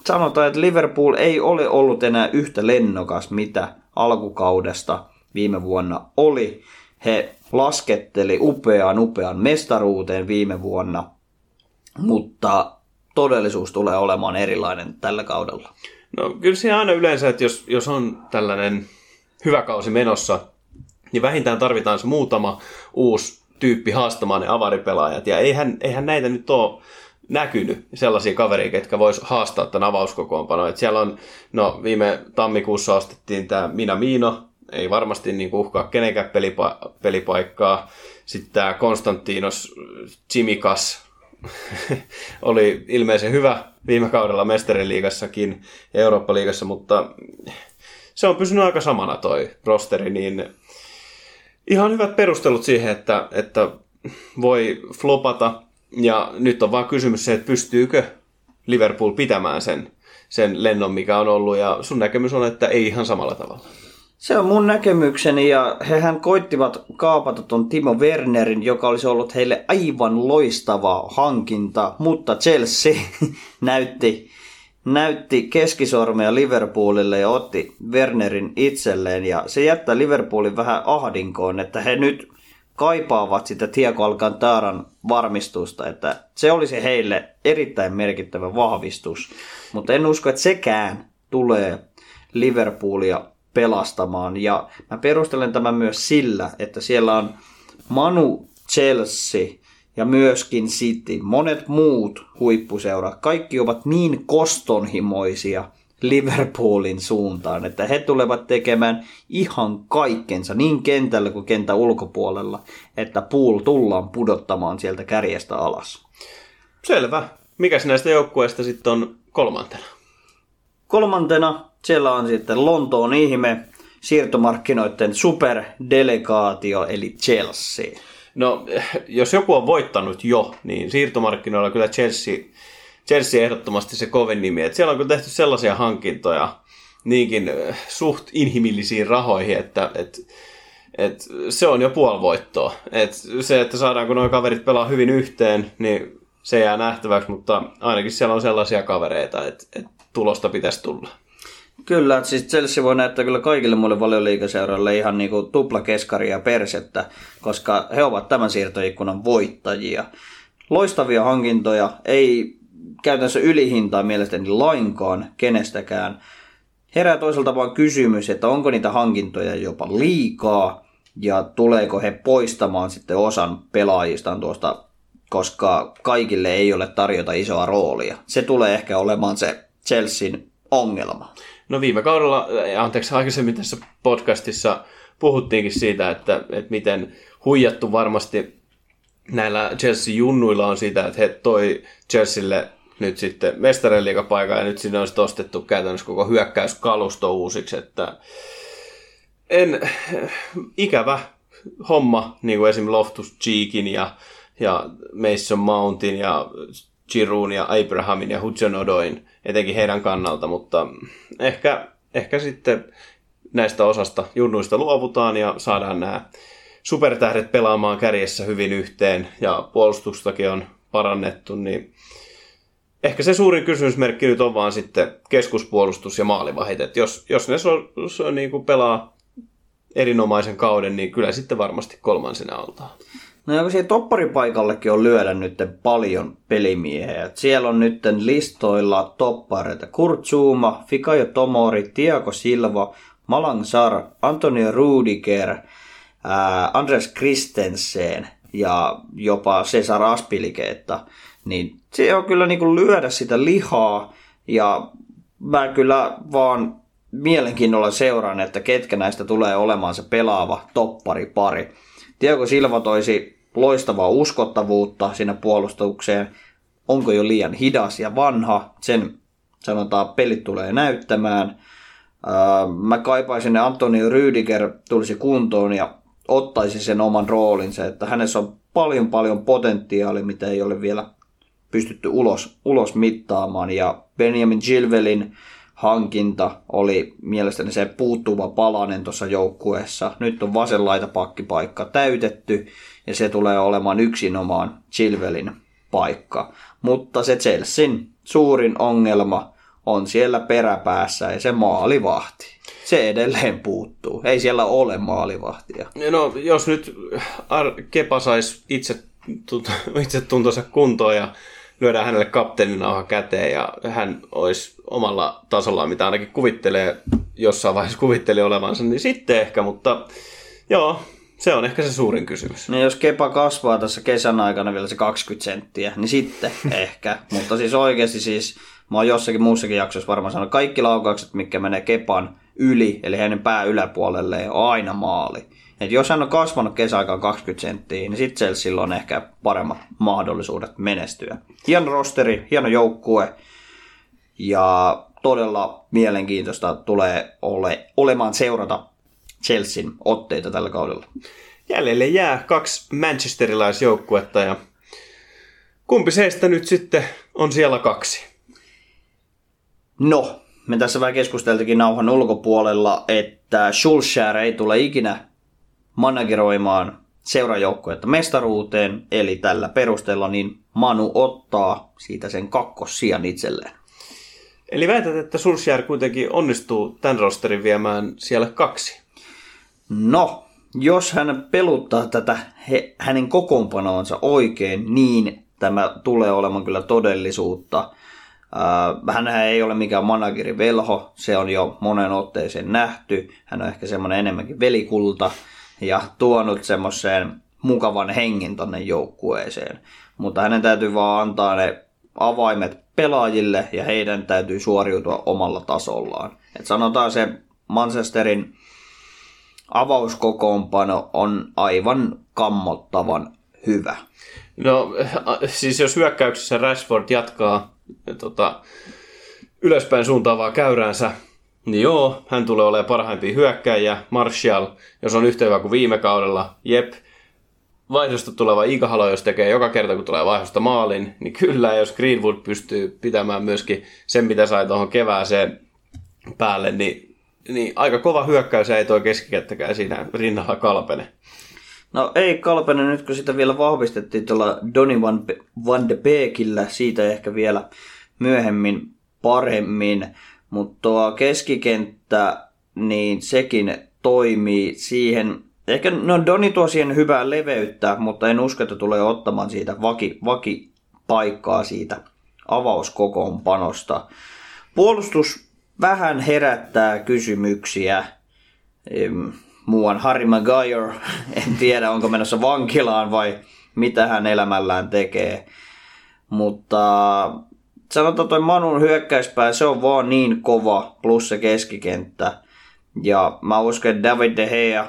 sanotaan, että Liverpool ei ole ollut enää yhtä lennokas, mitä alkukaudesta viime vuonna oli. He lasketteli upeaan upean mestaruuteen viime vuonna, mutta todellisuus tulee olemaan erilainen tällä kaudella. No kyllä siinä aina yleensä, että jos, jos on tällainen hyvä kausi menossa, niin vähintään tarvitaan se muutama uusi tyyppi haastamaan ne avaripelaajat. Ja eihän, eihän näitä nyt ole näkynyt sellaisia kavereita, ketkä vois haastaa tämän avauskokoonpanoa. Et siellä on, no viime tammikuussa ostettiin tämä Mina Miino, ei varmasti niin uhkaa kenenkään pelipa- pelipaikkaa. Sitten tämä Konstantinos Chimikas <laughs> oli ilmeisen hyvä viime kaudella Mestariliigassakin ja Eurooppa-liigassa, mutta se on pysynyt aika samana toi rosteri, niin ihan hyvät perustelut siihen, että, että voi flopata ja nyt on vaan kysymys se, että pystyykö Liverpool pitämään sen, sen lennon, mikä on ollut, ja sun näkemys on, että ei ihan samalla tavalla. Se on mun näkemykseni, ja hehän koittivat kaapata ton Timo Wernerin, joka olisi ollut heille aivan loistava hankinta, mutta Chelsea <laughs> näytti, näytti keskisormea Liverpoolille ja otti Wernerin itselleen, ja se jättää Liverpoolin vähän ahdinkoon, että he nyt kaipaavat sitä Tiago Alcantaran varmistusta, että se olisi heille erittäin merkittävä vahvistus. Mutta en usko, että sekään tulee Liverpoolia pelastamaan. Ja mä perustelen tämän myös sillä, että siellä on Manu Chelsea ja myöskin City, monet muut huippuseurat, kaikki ovat niin kostonhimoisia – Liverpoolin suuntaan, että he tulevat tekemään ihan kaikkensa niin kentällä kuin kentän ulkopuolella, että pool tullaan pudottamaan sieltä kärjestä alas. Selvä. Mikäs näistä joukkueista sitten on kolmantena? Kolmantena siellä on sitten Lontoon ihme, siirtomarkkinoiden superdelegaatio eli Chelsea. No, jos joku on voittanut jo, niin siirtomarkkinoilla kyllä Chelsea Chelsea ehdottomasti se kovin nimi. Et siellä on tehty sellaisia hankintoja, niinkin suht inhimillisiin rahoihin, että et, et se on jo puoli voittoa. Et se, että saadaanko nuo kaverit pelaa hyvin yhteen, niin se jää nähtäväksi, mutta ainakin siellä on sellaisia kavereita, että, että tulosta pitäisi tulla. Kyllä, että siis Chelsea voi näyttää kyllä kaikille muille valioliikaseuroille ihan niin kuin tupla keskaria persettä, koska he ovat tämän siirtoikkunan voittajia. Loistavia hankintoja, ei käytännössä ylihintaa mielestäni lainkaan kenestäkään. Herää toisaalta vaan kysymys, että onko niitä hankintoja jopa liikaa ja tuleeko he poistamaan sitten osan pelaajistaan tuosta, koska kaikille ei ole tarjota isoa roolia. Se tulee ehkä olemaan se Chelsean ongelma. No viime kaudella, anteeksi aikaisemmin tässä podcastissa puhuttiinkin siitä, että, että miten huijattu varmasti näillä Chelsea-junnuilla on siitä, että he toi Chelsealle nyt sitten mestariliikapaikan ja nyt sinne on ostettu käytännössä koko hyökkäyskalusto uusiksi, että en, ikävä homma, niin kuin esim. Loftus Cheekin ja, ja Mason Mountin ja Giroun ja Abrahamin ja Hudson Odoin, etenkin heidän kannalta, mutta ehkä, ehkä sitten näistä osasta junnuista luovutaan ja saadaan nämä supertähdet pelaamaan kärjessä hyvin yhteen ja puolustustakin on parannettu, niin ehkä se suurin kysymysmerkki nyt on vaan sitten keskuspuolustus ja maalivahit. että jos, jos ne so, so, niin kuin pelaa erinomaisen kauden, niin kyllä sitten varmasti kolmansena oltaan. No ja siihen topparipaikallekin on lyödä nyt paljon pelimiehiä. Et siellä on nyt listoilla toppareita Kurt Zuma, Fikayo Tomori, Tiago Silva, Malang Sar, Antonio Rudiger, ää, Andres Christensen ja jopa Cesar Aspilike, niin se on kyllä niin kuin lyödä sitä lihaa ja mä kyllä vaan mielenkiinnolla seuraan, että ketkä näistä tulee olemaan se pelaava topparipari. Tiago Silva toisi loistavaa uskottavuutta sinne puolustukseen. Onko jo liian hidas ja vanha? Sen sanotaan pelit tulee näyttämään. Mä kaipaisin, että Antonio Rüdiger tulisi kuntoon ja ottaisi sen oman roolinsa, että hänessä on paljon paljon potentiaalia, mitä ei ole vielä pystytty ulos, ulos mittaamaan. Ja Benjamin Gilvelin hankinta oli mielestäni se puuttuva palanen tuossa joukkueessa. Nyt on vasen pakkipaikka täytetty ja se tulee olemaan yksinomaan Chilvelin paikka. Mutta se Chelsean suurin ongelma on siellä peräpäässä ja se maalivahti. Se edelleen puuttuu. Ei siellä ole maalivahtia. No, jos nyt Kepa saisi itse, <laughs> itse tuntonsa kuntoon ja lyödään hänelle kapteenin nauha käteen ja hän olisi omalla tasollaan, mitä ainakin kuvittelee, jossain vaiheessa kuvitteli olevansa, niin sitten ehkä, mutta joo, se on ehkä se suurin kysymys. No jos kepa kasvaa tässä kesän aikana vielä se 20 senttiä, niin sitten <laughs> ehkä. Mutta siis oikeasti siis, mä oon jossakin muussakin jaksossa varmaan sanonut, kaikki laukaukset, mikä menee kepan yli, eli hänen pää yläpuolelle, on aina maali. Et jos hän on kasvanut kesäaikaan 20 senttiä, niin sitten Chelsea on ehkä paremmat mahdollisuudet menestyä. Hieno rosteri, hieno joukkue ja todella mielenkiintoista tulee ole, olemaan seurata Chelsean otteita tällä kaudella. Jäljelle jää kaksi manchesterilaisjoukkuetta ja kumpi seistä nyt sitten on siellä kaksi? No, me tässä vähän keskusteltikin nauhan ulkopuolella, että Schulzschär ei tule ikinä manageroimaan seurajoukkuetta mestaruuteen, eli tällä perusteella niin Manu ottaa siitä sen kakkossian itselleen. Eli väität, että Solskjaer kuitenkin onnistuu tämän rosterin viemään siellä kaksi? No, jos hän peluttaa tätä he, hänen kokoonpanoonsa oikein, niin tämä tulee olemaan kyllä todellisuutta. Äh, hän ei ole mikään managerivelho, se on jo monen otteeseen nähty. Hän on ehkä semmoinen enemmänkin velikulta ja tuonut semmoiseen mukavan hengen tonne joukkueeseen. Mutta hänen täytyy vaan antaa ne avaimet pelaajille ja heidän täytyy suoriutua omalla tasollaan. Et sanotaan se Manchesterin avauskokoonpano on aivan kammottavan hyvä. No siis jos hyökkäyksessä Rashford jatkaa tota, ylöspäin suuntaavaa käyräänsä, niin joo, hän tulee olemaan parhaimpia hyökkäjiä. Martial, jos on yhtä hyvä kuin viime kaudella, jep. Vaihdosta tuleva Ikahalo, jos tekee joka kerta, kun tulee vaihdosta maalin, niin kyllä, jos Greenwood pystyy pitämään myöskin sen, mitä sai tuohon kevääseen päälle, niin, niin aika kova hyökkäys ei toi keskikenttäkään siinä rinnalla kalpene. No ei Kalpene nyt, kun sitä vielä vahvistettiin tuolla Donny Van, Van de Beekillä, siitä ehkä vielä myöhemmin paremmin, mutta tuo keskikenttä, niin sekin toimii siihen, ehkä no Doni tuo siihen hyvää leveyttä, mutta en usko, että tulee ottamaan siitä vaki, vakipaikkaa siitä avauskokoonpanosta. Puolustus vähän herättää kysymyksiä. Muuan Harry Maguire, <laughs> en tiedä onko menossa vankilaan vai mitä hän elämällään tekee. Mutta sanotaan toi Manun hyökkäyspää, se on vaan niin kova, plus se keskikenttä. Ja mä uskon, että David De Gea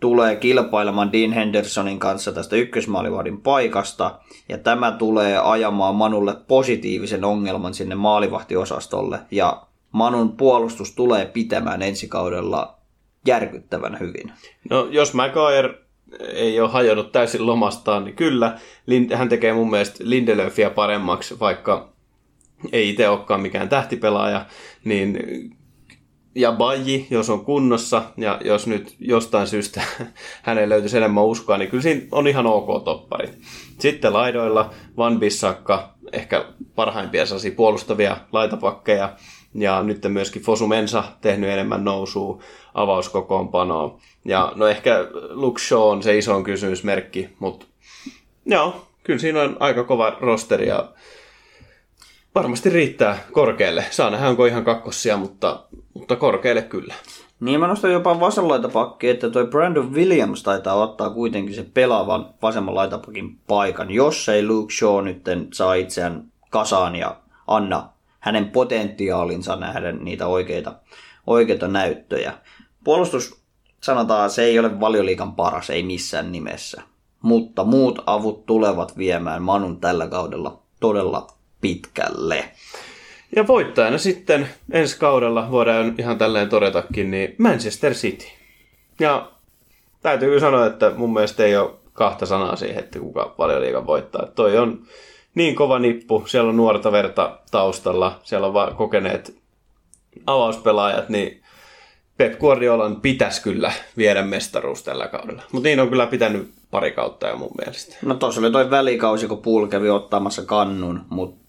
tulee kilpailemaan Dean Hendersonin kanssa tästä ykkösmaalivahdin paikasta. Ja tämä tulee ajamaan Manulle positiivisen ongelman sinne maalivahtiosastolle. Ja Manun puolustus tulee pitämään ensi kaudella järkyttävän hyvin. No jos Maguire ei ole hajonnut täysin lomastaan, niin kyllä hän tekee mun mielestä Lindelöfiä paremmaksi, vaikka ei itse olekaan mikään tähtipelaaja, niin ja Baji, jos on kunnossa, ja jos nyt jostain syystä <laughs> hänen löytyisi enemmän uskoa, niin kyllä siinä on ihan ok toppari. Sitten laidoilla Van Bissakka, ehkä parhaimpia sellaisia puolustavia laitapakkeja, ja nyt myöskin Fosu Mensa tehnyt enemmän nousua avauskokoonpanoa. Ja no ehkä Luke Shaw on se iso kysymysmerkki, mutta joo, kyllä siinä on aika kova rosteri ja varmasti riittää korkealle. Saa nähdä, onko ihan kakkossia, mutta, mutta korkealle kyllä. Niin mä nostan jopa vasen laitapakki, että toi Brandon Williams taitaa ottaa kuitenkin se pelaavan vasemman laitapakin paikan, jos ei Luke Shaw nyt saa itseään kasaan ja anna hänen potentiaalinsa nähdä niitä oikeita, oikeita näyttöjä. Puolustus, sanotaan, se ei ole valioliikan paras, ei missään nimessä. Mutta muut avut tulevat viemään Manun tällä kaudella todella pitkälle. Ja voittajana sitten ensi kaudella, voidaan ihan tälleen todetakin, niin Manchester City. Ja täytyy kyllä sanoa, että mun mielestä ei ole kahta sanaa siihen, että kuka paljon liikan voittaa. Toi on niin kova nippu, siellä on nuorta verta taustalla, siellä on vaan kokeneet avauspelaajat, niin Pep Guardiolan pitäisi kyllä viedä mestaruus tällä kaudella. Mutta niin on kyllä pitänyt pari kautta jo mun mielestä. No tuossa oli toi välikausi, kun Pool kävi ottamassa kannun, mutta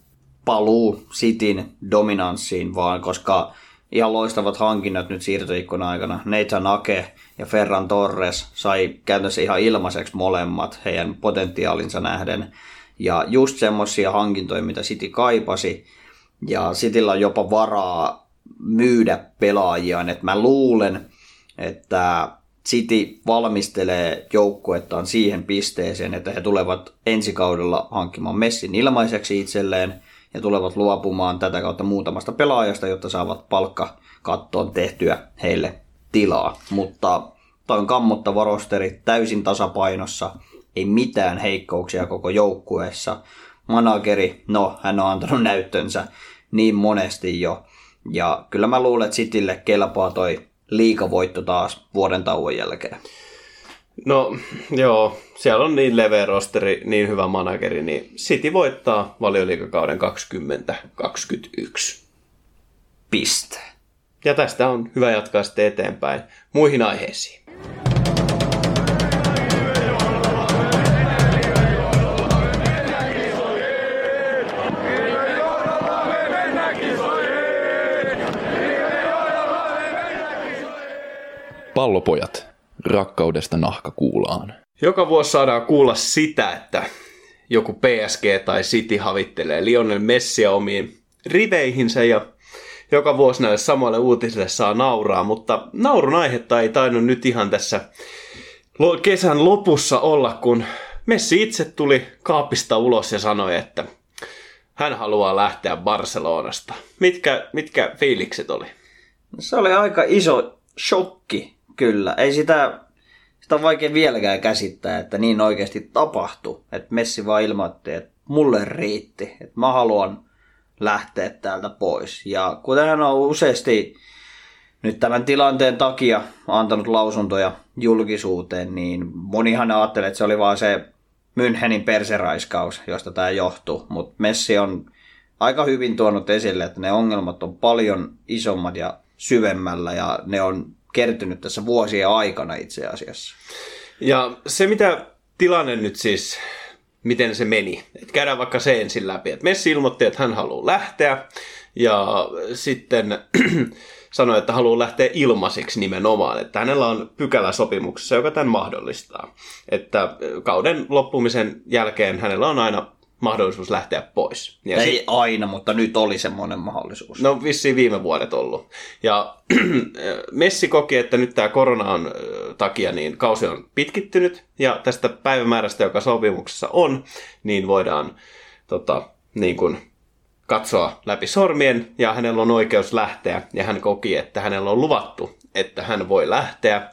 paluu Cityn dominanssiin vaan, koska ihan loistavat hankinnat nyt siirtoikkuna aikana. Nathan Ake ja Ferran Torres sai käytännössä ihan ilmaiseksi molemmat heidän potentiaalinsa nähden. Ja just semmoisia hankintoja, mitä City kaipasi. Ja Cityllä on jopa varaa myydä pelaajiaan. Et mä luulen, että City valmistelee joukkuettaan siihen pisteeseen, että he tulevat ensi kaudella hankkimaan Messin ilmaiseksi itselleen – ja tulevat luopumaan tätä kautta muutamasta pelaajasta, jotta saavat palkkakattoon tehtyä heille tilaa. Mutta toi on kammottava rosteri täysin tasapainossa, ei mitään heikkouksia koko joukkueessa. Manageri, no hän on antanut <laughs> näyttönsä niin monesti jo. Ja kyllä mä luulen, että Citylle kelpaa toi liikavoitto taas vuoden tauon jälkeen. No joo, siellä on niin leveä rosteri, niin hyvä manageri, niin City voittaa valioliikakauden 2021. Piste. Ja tästä on hyvä jatkaa sitten eteenpäin muihin aiheisiin. Pallopojat rakkaudesta nahkakuulaan. Joka vuosi saadaan kuulla sitä, että joku PSG tai City havittelee Lionel Messia omiin riveihinsä ja joka vuosi näille samoille uutisille saa nauraa, mutta naurun aihetta ei tainnut nyt ihan tässä kesän lopussa olla, kun Messi itse tuli kaapista ulos ja sanoi, että hän haluaa lähteä Barcelonasta. Mitkä, mitkä fiilikset oli? Se oli aika iso shokki Kyllä, ei sitä, sitä on vaikea vieläkään käsittää, että niin oikeasti tapahtui. Että Messi vaan ilmoitti, että mulle riitti, että mä haluan lähteä täältä pois. Ja kuten hän on useasti nyt tämän tilanteen takia antanut lausuntoja julkisuuteen, niin monihan ajattelee, että se oli vaan se Münchenin perseraiskaus, josta tämä johtuu. Mutta Messi on aika hyvin tuonut esille, että ne ongelmat on paljon isommat ja syvemmällä ja ne on kertynyt tässä vuosien aikana itse asiassa. Ja se, mitä tilanne nyt siis, miten se meni. Et käydään vaikka se ensin läpi. Et Messi ilmoitti, että hän haluaa lähteä ja sitten <clears throat> sanoi, että haluaa lähteä ilmaiseksi nimenomaan. Että hänellä on pykälä sopimuksessa, joka tämän mahdollistaa. Että kauden loppumisen jälkeen hänellä on aina mahdollisuus lähteä pois. Ja Ei sit... aina, mutta nyt oli semmoinen mahdollisuus. No vissiin viime vuodet ollut. Ja <clears throat> Messi koki, että nyt tämä koronan takia niin kausi on pitkittynyt ja tästä päivämäärästä, joka sopimuksessa on, niin voidaan tota, niin kuin, katsoa läpi sormien ja hänellä on oikeus lähteä ja hän koki, että hänellä on luvattu, että hän voi lähteä.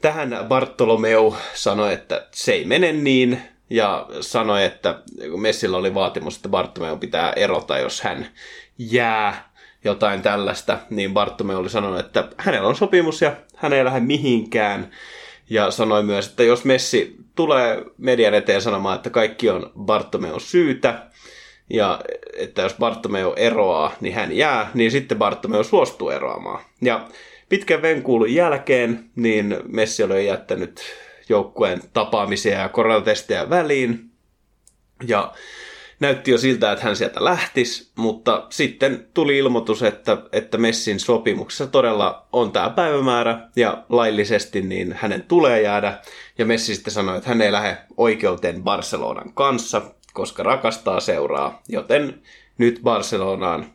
Tähän Bartolomeu sanoi, että se ei mene niin, ja sanoi, että Messillä oli vaatimus, että Bartomeu pitää erota, jos hän jää jotain tällaista, niin Bartomeu oli sanonut, että hänellä on sopimus ja hän ei lähde mihinkään. Ja sanoi myös, että jos Messi tulee median eteen sanomaan, että kaikki on Bartomeu syytä, ja että jos Bartomeu eroaa, niin hän jää, niin sitten Bartomeu suostuu eroamaan. Ja pitkän venkuulun jälkeen, niin Messi oli jättänyt joukkueen tapaamisia ja koronatestejä väliin. Ja näytti jo siltä, että hän sieltä lähtisi, mutta sitten tuli ilmoitus, että, että Messin sopimuksessa todella on tämä päivämäärä ja laillisesti niin hänen tulee jäädä. Ja Messi sitten sanoi, että hän ei lähde oikeuteen Barcelonan kanssa, koska rakastaa seuraa, joten nyt Barcelonaan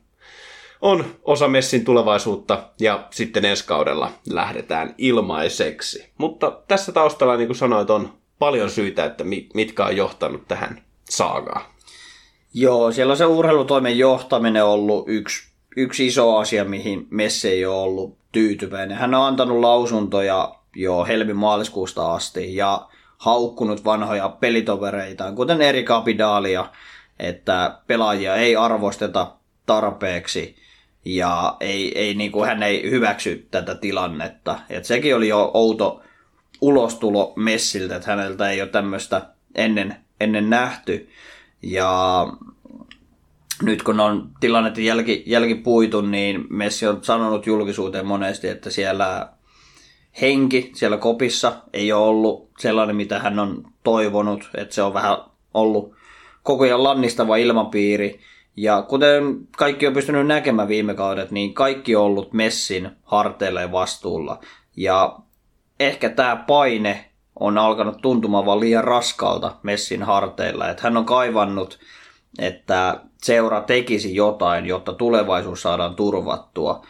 on osa Messin tulevaisuutta ja sitten ensi kaudella lähdetään ilmaiseksi. Mutta tässä taustalla, niin kuin sanoit, on paljon syitä, että mitkä on johtanut tähän saagaan. Joo, siellä on se urheilutoimen johtaminen ollut yksi, yksi iso asia, mihin Messi ei ole ollut tyytyväinen. Hän on antanut lausuntoja jo helmi-maaliskuusta asti ja haukkunut vanhoja pelitovereitaan, kuten Eri Kapidalia, että pelaajia ei arvosteta tarpeeksi ja ei, ei, niin kuin hän ei hyväksy tätä tilannetta. Et sekin oli jo outo ulostulo Messiltä, että häneltä ei ole tämmöistä ennen, ennen nähty. Ja nyt kun on tilanne jälki, jälkipuitu, niin Messi on sanonut julkisuuteen monesti, että siellä henki siellä kopissa ei ole ollut sellainen, mitä hän on toivonut, että se on vähän ollut koko ajan lannistava ilmapiiri. Ja kuten kaikki on pystynyt näkemään viime kaudet, niin kaikki on ollut Messin harteille vastuulla. Ja ehkä tämä paine on alkanut tuntumaan vaan liian raskalta Messin harteilla. Että hän on kaivannut, että seura tekisi jotain, jotta tulevaisuus saadaan turvattua.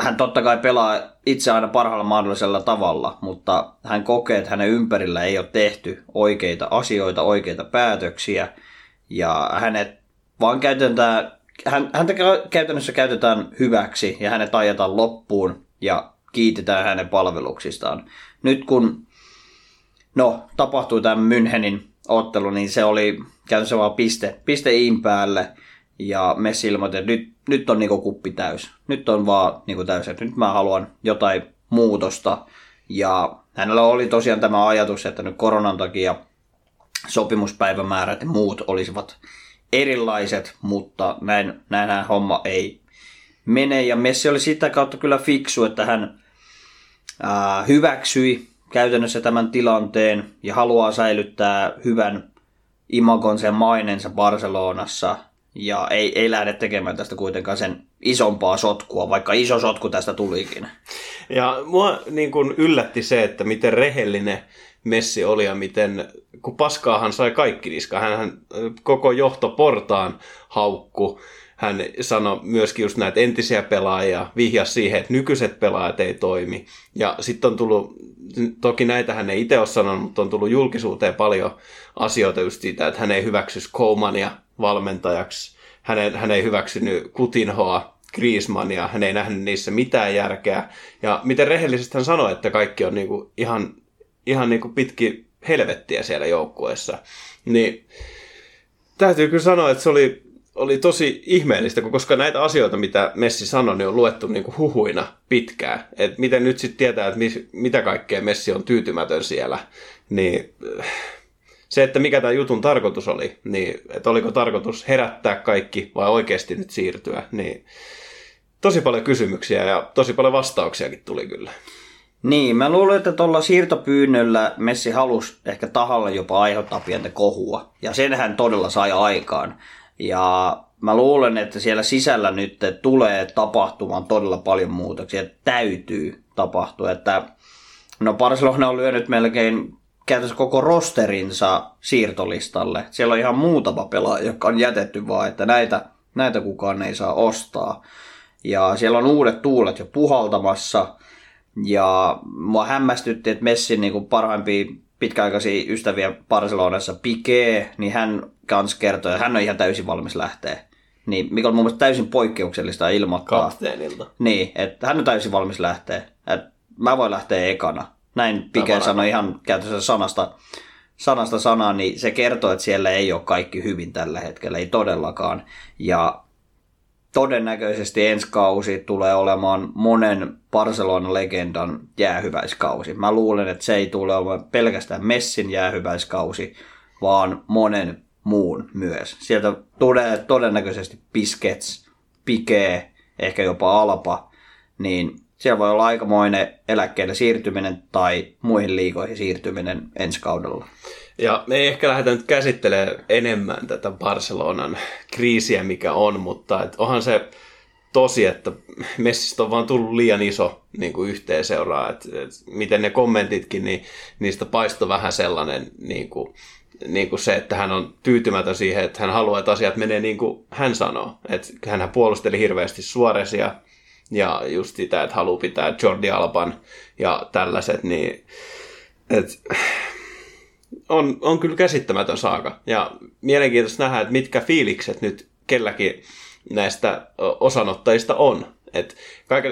Hän totta kai pelaa itse aina parhaalla mahdollisella tavalla, mutta hän kokee, että hänen ympärillä ei ole tehty oikeita asioita, oikeita päätöksiä. Ja hänet vaan käytetään, hän, häntä käytännössä käytetään hyväksi ja hänet ajetaan loppuun ja kiitetään hänen palveluksistaan. Nyt kun no, tapahtui tämä Münchenin ottelu, niin se oli käytännössä vaan piste, piste in päälle ja Messi ilmoitti, että nyt, nyt on niinku kuppi täys. Nyt on vaan niinku täys, että nyt mä haluan jotain muutosta. Ja hänellä oli tosiaan tämä ajatus, että nyt koronan takia sopimuspäivämäärät ja muut olisivat erilaiset, mutta näin, näinhän homma ei mene. Ja Messi oli sitä kautta kyllä fiksu, että hän ää, hyväksyi käytännössä tämän tilanteen ja haluaa säilyttää hyvän imagonsa ja mainensa Barcelonassa. Ja ei, ei lähde tekemään tästä kuitenkaan sen isompaa sotkua, vaikka iso sotku tästä tulikin. Ja mua niin kuin yllätti se, että miten rehellinen Messi oli ja miten, kun paskaahan sai kaikki niska, hän koko johtoportaan haukku, hän sanoi myöskin just näitä entisiä pelaajia, vihja siihen, että nykyiset pelaajat ei toimi. Ja sitten on tullut, toki näitä hän ei itse ole sanonut, mutta on tullut julkisuuteen paljon asioita just siitä, että hän ei hyväksyisi Koumania valmentajaksi, hän ei, hän ei hyväksynyt Kutinhoa, Griezmannia, hän ei nähnyt niissä mitään järkeä. Ja miten rehellisesti hän sanoi, että kaikki on niinku ihan ihan niin kuin pitki helvettiä siellä joukkueessa. Niin täytyy kyllä sanoa, että se oli, oli tosi ihmeellistä, koska näitä asioita, mitä Messi sanoi, niin on luettu niin kuin huhuina pitkään. Että miten nyt sitten tietää, että mis, mitä kaikkea Messi on tyytymätön siellä, niin se, että mikä tämä jutun tarkoitus oli, niin että oliko tarkoitus herättää kaikki vai oikeasti nyt siirtyä, niin tosi paljon kysymyksiä ja tosi paljon vastauksiakin tuli kyllä. Niin, mä luulen, että tuolla siirtopyynnöllä Messi halusi ehkä tahalla jopa aiheuttaa pientä kohua. Ja sen hän todella sai aikaan. Ja mä luulen, että siellä sisällä nyt tulee tapahtumaan todella paljon muutoksia. Täytyy tapahtua. Että no Barcelona on lyönyt melkein käytännössä koko rosterinsa siirtolistalle. Siellä on ihan muutama pelaaja, joka on jätetty vaan, että näitä, näitä kukaan ei saa ostaa. Ja siellä on uudet tuulet jo puhaltamassa. Ja mua hämmästytti, että Messin niin kuin parhaimpia pitkäaikaisia ystäviä Barcelonassa, Piqué, niin hän kans kertoi, että hän on ihan täysin valmis lähteä. Niin, mikä on mun mielestä täysin poikkeuksellista ilmoittaa. Kapteenilta. Niin, että hän on täysin valmis lähteä. Että mä voin lähteä ekana. Näin Tavallaan. sanoi ihan käytössä sanasta, sanasta sanaan, niin se kertoo, että siellä ei ole kaikki hyvin tällä hetkellä, ei todellakaan. Ja todennäköisesti ensi kausi tulee olemaan monen Barcelona-legendan jäähyväiskausi. Mä luulen, että se ei tule olemaan pelkästään Messin jäähyväiskausi, vaan monen muun myös. Sieltä tulee todennäköisesti Piskets, Piqué, ehkä jopa Alpa, niin siellä voi olla aikamoinen eläkkeelle siirtyminen tai muihin liikoihin siirtyminen ensi kaudella. Ja me ei ehkä lähdetä nyt käsittelemään enemmän tätä Barcelonan kriisiä, mikä on, mutta et onhan se tosi, että Messistä on vaan tullut liian iso niin kuin yhteen seuraa. Et, miten ne kommentitkin, niin niistä paistoi vähän sellainen niin kuin, niin kuin se, että hän on tyytymätön siihen, että hän haluaa, että asiat menee niin kuin hän sanoo. Että hän puolusteli hirveästi Suoresia ja just sitä, että haluaa pitää Jordi Alban ja tällaiset, niin et, on, on kyllä käsittämätön saaka. Ja mielenkiintoista nähdä, että mitkä fiilikset nyt kelläkin näistä osanottajista on. Et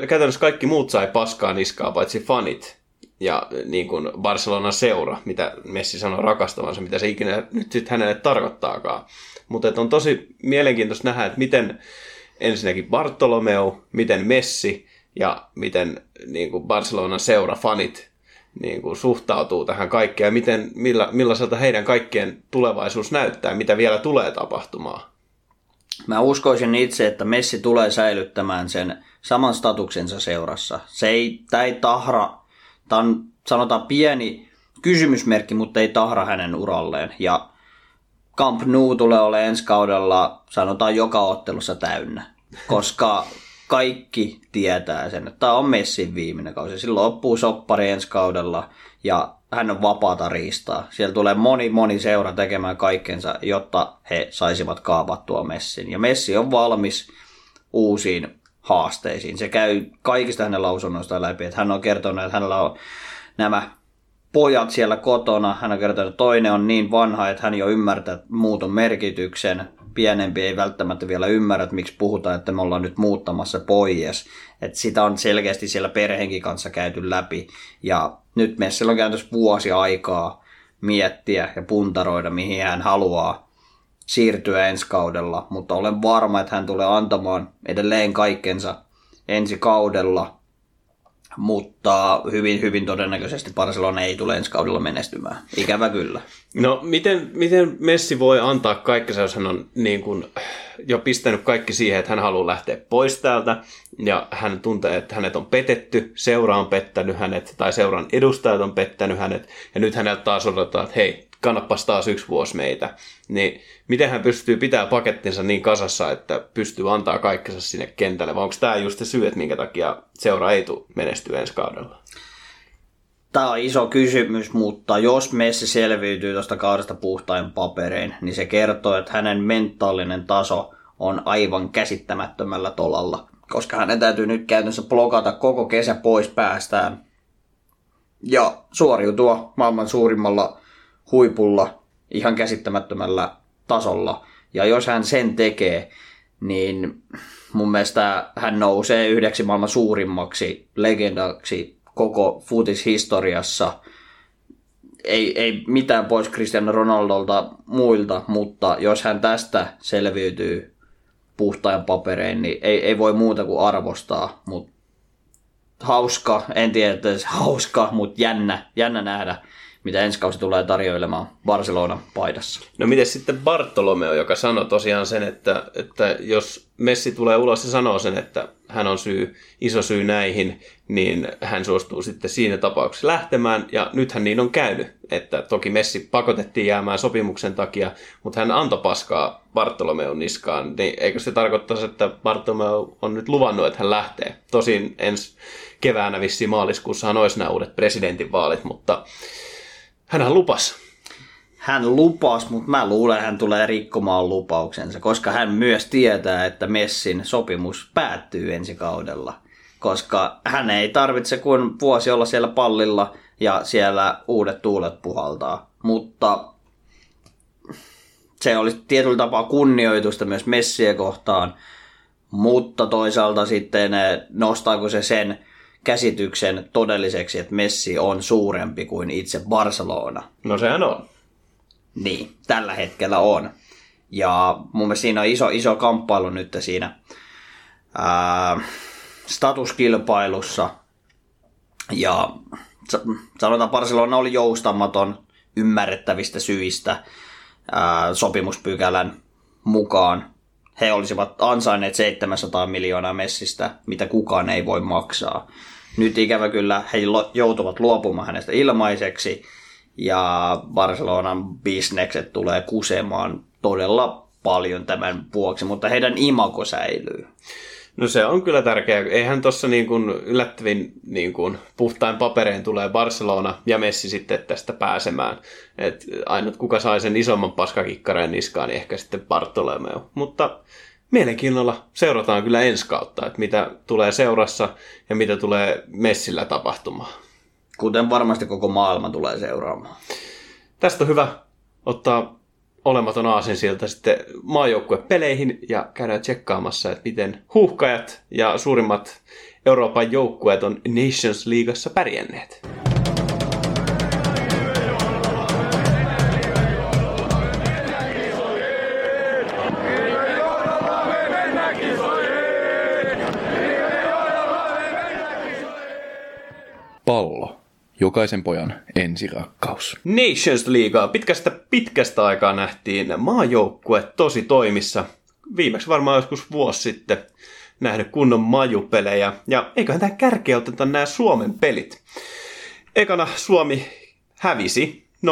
käytännössä kaikki muut sai paskaa niskaa, paitsi fanit ja niin kuin Barcelonan seura, mitä Messi sanoi rakastavansa, mitä se ikinä nyt sitten hänelle tarkoittaakaan. Mutta on tosi mielenkiintoista nähdä, että miten ensinnäkin Bartolomeu, miten Messi ja miten niin kuin Barcelonan seura fanit niin kuin suhtautuu tähän kaikkeen miten, millä, millaiselta heidän kaikkien tulevaisuus näyttää, mitä vielä tulee tapahtumaan. Mä uskoisin itse, että Messi tulee säilyttämään sen saman statuksensa seurassa. Se ei, tää ei tahra, tämä on sanotaan pieni kysymysmerkki, mutta ei tahra hänen uralleen. Ja Camp Nou tulee olemaan ensi kaudella, sanotaan joka ottelussa täynnä, koska kaikki tietää sen, että tämä on Messin viimeinen kausi. Silloin loppuu soppari ensi kaudella ja hän on vapaata riistaa. Siellä tulee moni, moni seura tekemään kaikkensa, jotta he saisivat kaapattua Messin. Ja Messi on valmis uusiin haasteisiin. Se käy kaikista hänen lausunnoistaan läpi, että hän on kertonut, että hänellä on nämä pojat siellä kotona. Hän on kertonut, että toinen on niin vanha, että hän jo ymmärtää muuton merkityksen. Pienempi ei välttämättä vielä ymmärrä, että miksi puhutaan, että me ollaan nyt muuttamassa pois. Että sitä on selkeästi siellä perheenkin kanssa käyty läpi. Ja nyt Messillä on käytössä vuosi aikaa miettiä ja puntaroida, mihin hän haluaa siirtyä ensi kaudella, mutta olen varma, että hän tulee antamaan edelleen kaikkensa ensi kaudella, mutta hyvin, hyvin todennäköisesti Barcelona ei tule ensi kaudella menestymään. Ikävä kyllä. No, miten, miten Messi voi antaa kaikkensa, jos hän on niin kuin, jo pistänyt kaikki siihen, että hän haluaa lähteä pois täältä, ja hän tuntee, että hänet on petetty, seura on pettänyt hänet, tai seuran edustajat on pettänyt hänet, ja nyt häneltä taas odotetaan, että hei, kannappas taas yksi vuosi meitä. Niin miten hän pystyy pitää pakettinsa niin kasassa, että pystyy antaa kaikkensa sinne kentälle, vai onko tämä just se syy, että minkä takia seura ei tule menestyä ensi kaudella? Tämä on iso kysymys, mutta jos Messi selviytyy tuosta kaudesta puhtain paperein, niin se kertoo, että hänen mentaalinen taso on aivan käsittämättömällä tolalla. Koska hänen täytyy nyt käytännössä blokata koko kesä pois päästään ja suoriutua maailman suurimmalla huipulla ihan käsittämättömällä tasolla. Ja jos hän sen tekee, niin mun mielestä hän nousee yhdeksi maailman suurimmaksi legendaksi koko futishistoriassa. Ei, ei mitään pois Cristiano Ronaldolta muilta, mutta jos hän tästä selviytyy puhtain paperein, niin ei, ei voi muuta kuin arvostaa. Mutta hauska, en tiedä, että hauska, mutta jännä, jännä nähdä, mitä ensi kausi tulee tarjoilemaan Barcelona paidassa. No miten sitten Bartolomeo, joka sanoi tosiaan sen, että, että jos Messi tulee ulos ja sanoo sen, että hän on syy, iso syy näihin, niin hän suostuu sitten siinä tapauksessa lähtemään. Ja nythän niin on käynyt, että toki Messi pakotettiin jäämään sopimuksen takia, mutta hän antoi paskaa Bartolomeon niskaan. Niin eikö se tarkoittaisi, että Bartolomeo on nyt luvannut, että hän lähtee? Tosin ensi keväänä vissiin maaliskuussahan olisi nämä uudet presidentinvaalit, mutta hänhän lupas. Hän lupas, mutta mä luulen, että hän tulee rikkomaan lupauksensa, koska hän myös tietää, että Messin sopimus päättyy ensi kaudella. Koska hän ei tarvitse kuin vuosi olla siellä pallilla ja siellä uudet tuulet puhaltaa. Mutta se olisi tietyllä tapaa kunnioitusta myös Messiä kohtaan, mutta toisaalta sitten eh, nostaako se sen käsityksen todelliseksi, että Messi on suurempi kuin itse Barcelona. No sehän on. Niin, tällä hetkellä on. Ja mun mielestä siinä on iso, iso kamppailu nyt siinä ää, statuskilpailussa. Ja sanotaan Barcelona oli joustamaton ymmärrettävistä syistä ää, sopimuspykälän mukaan. He olisivat ansainneet 700 miljoonaa messistä, mitä kukaan ei voi maksaa. Nyt ikävä kyllä he joutuvat luopumaan hänestä ilmaiseksi ja Barcelonan bisnekset tulee kusemaan todella paljon tämän vuoksi, mutta heidän imako säilyy. No se on kyllä tärkeää. Eihän tuossa niin kuin yllättävin niin kuin puhtain papereen tulee Barcelona ja Messi sitten tästä pääsemään. Et ainut kuka sai sen isomman paskakikkareen niskaan, niin ehkä sitten Bartolomeo. Mutta mielenkiinnolla seurataan kyllä ensi kautta, että mitä tulee seurassa ja mitä tulee Messillä tapahtumaan. Kuten varmasti koko maailma tulee seuraamaan. Tästä on hyvä ottaa olematon aasin sieltä sitten maajoukkuepeleihin ja käydään tsekkaamassa, että miten huuhkajat ja suurimmat Euroopan joukkueet on Nations Leagueassa pärjänneet. Jokaisen pojan ensirakkaus. Nations Leaguea pitkästä pitkästä aikaa nähtiin maajoukkue tosi toimissa. Viimeksi varmaan joskus vuosi sitten nähnyt kunnon majupelejä. Ja eiköhän tähän kärkeä oteta nämä Suomen pelit. Ekana Suomi hävisi 0-1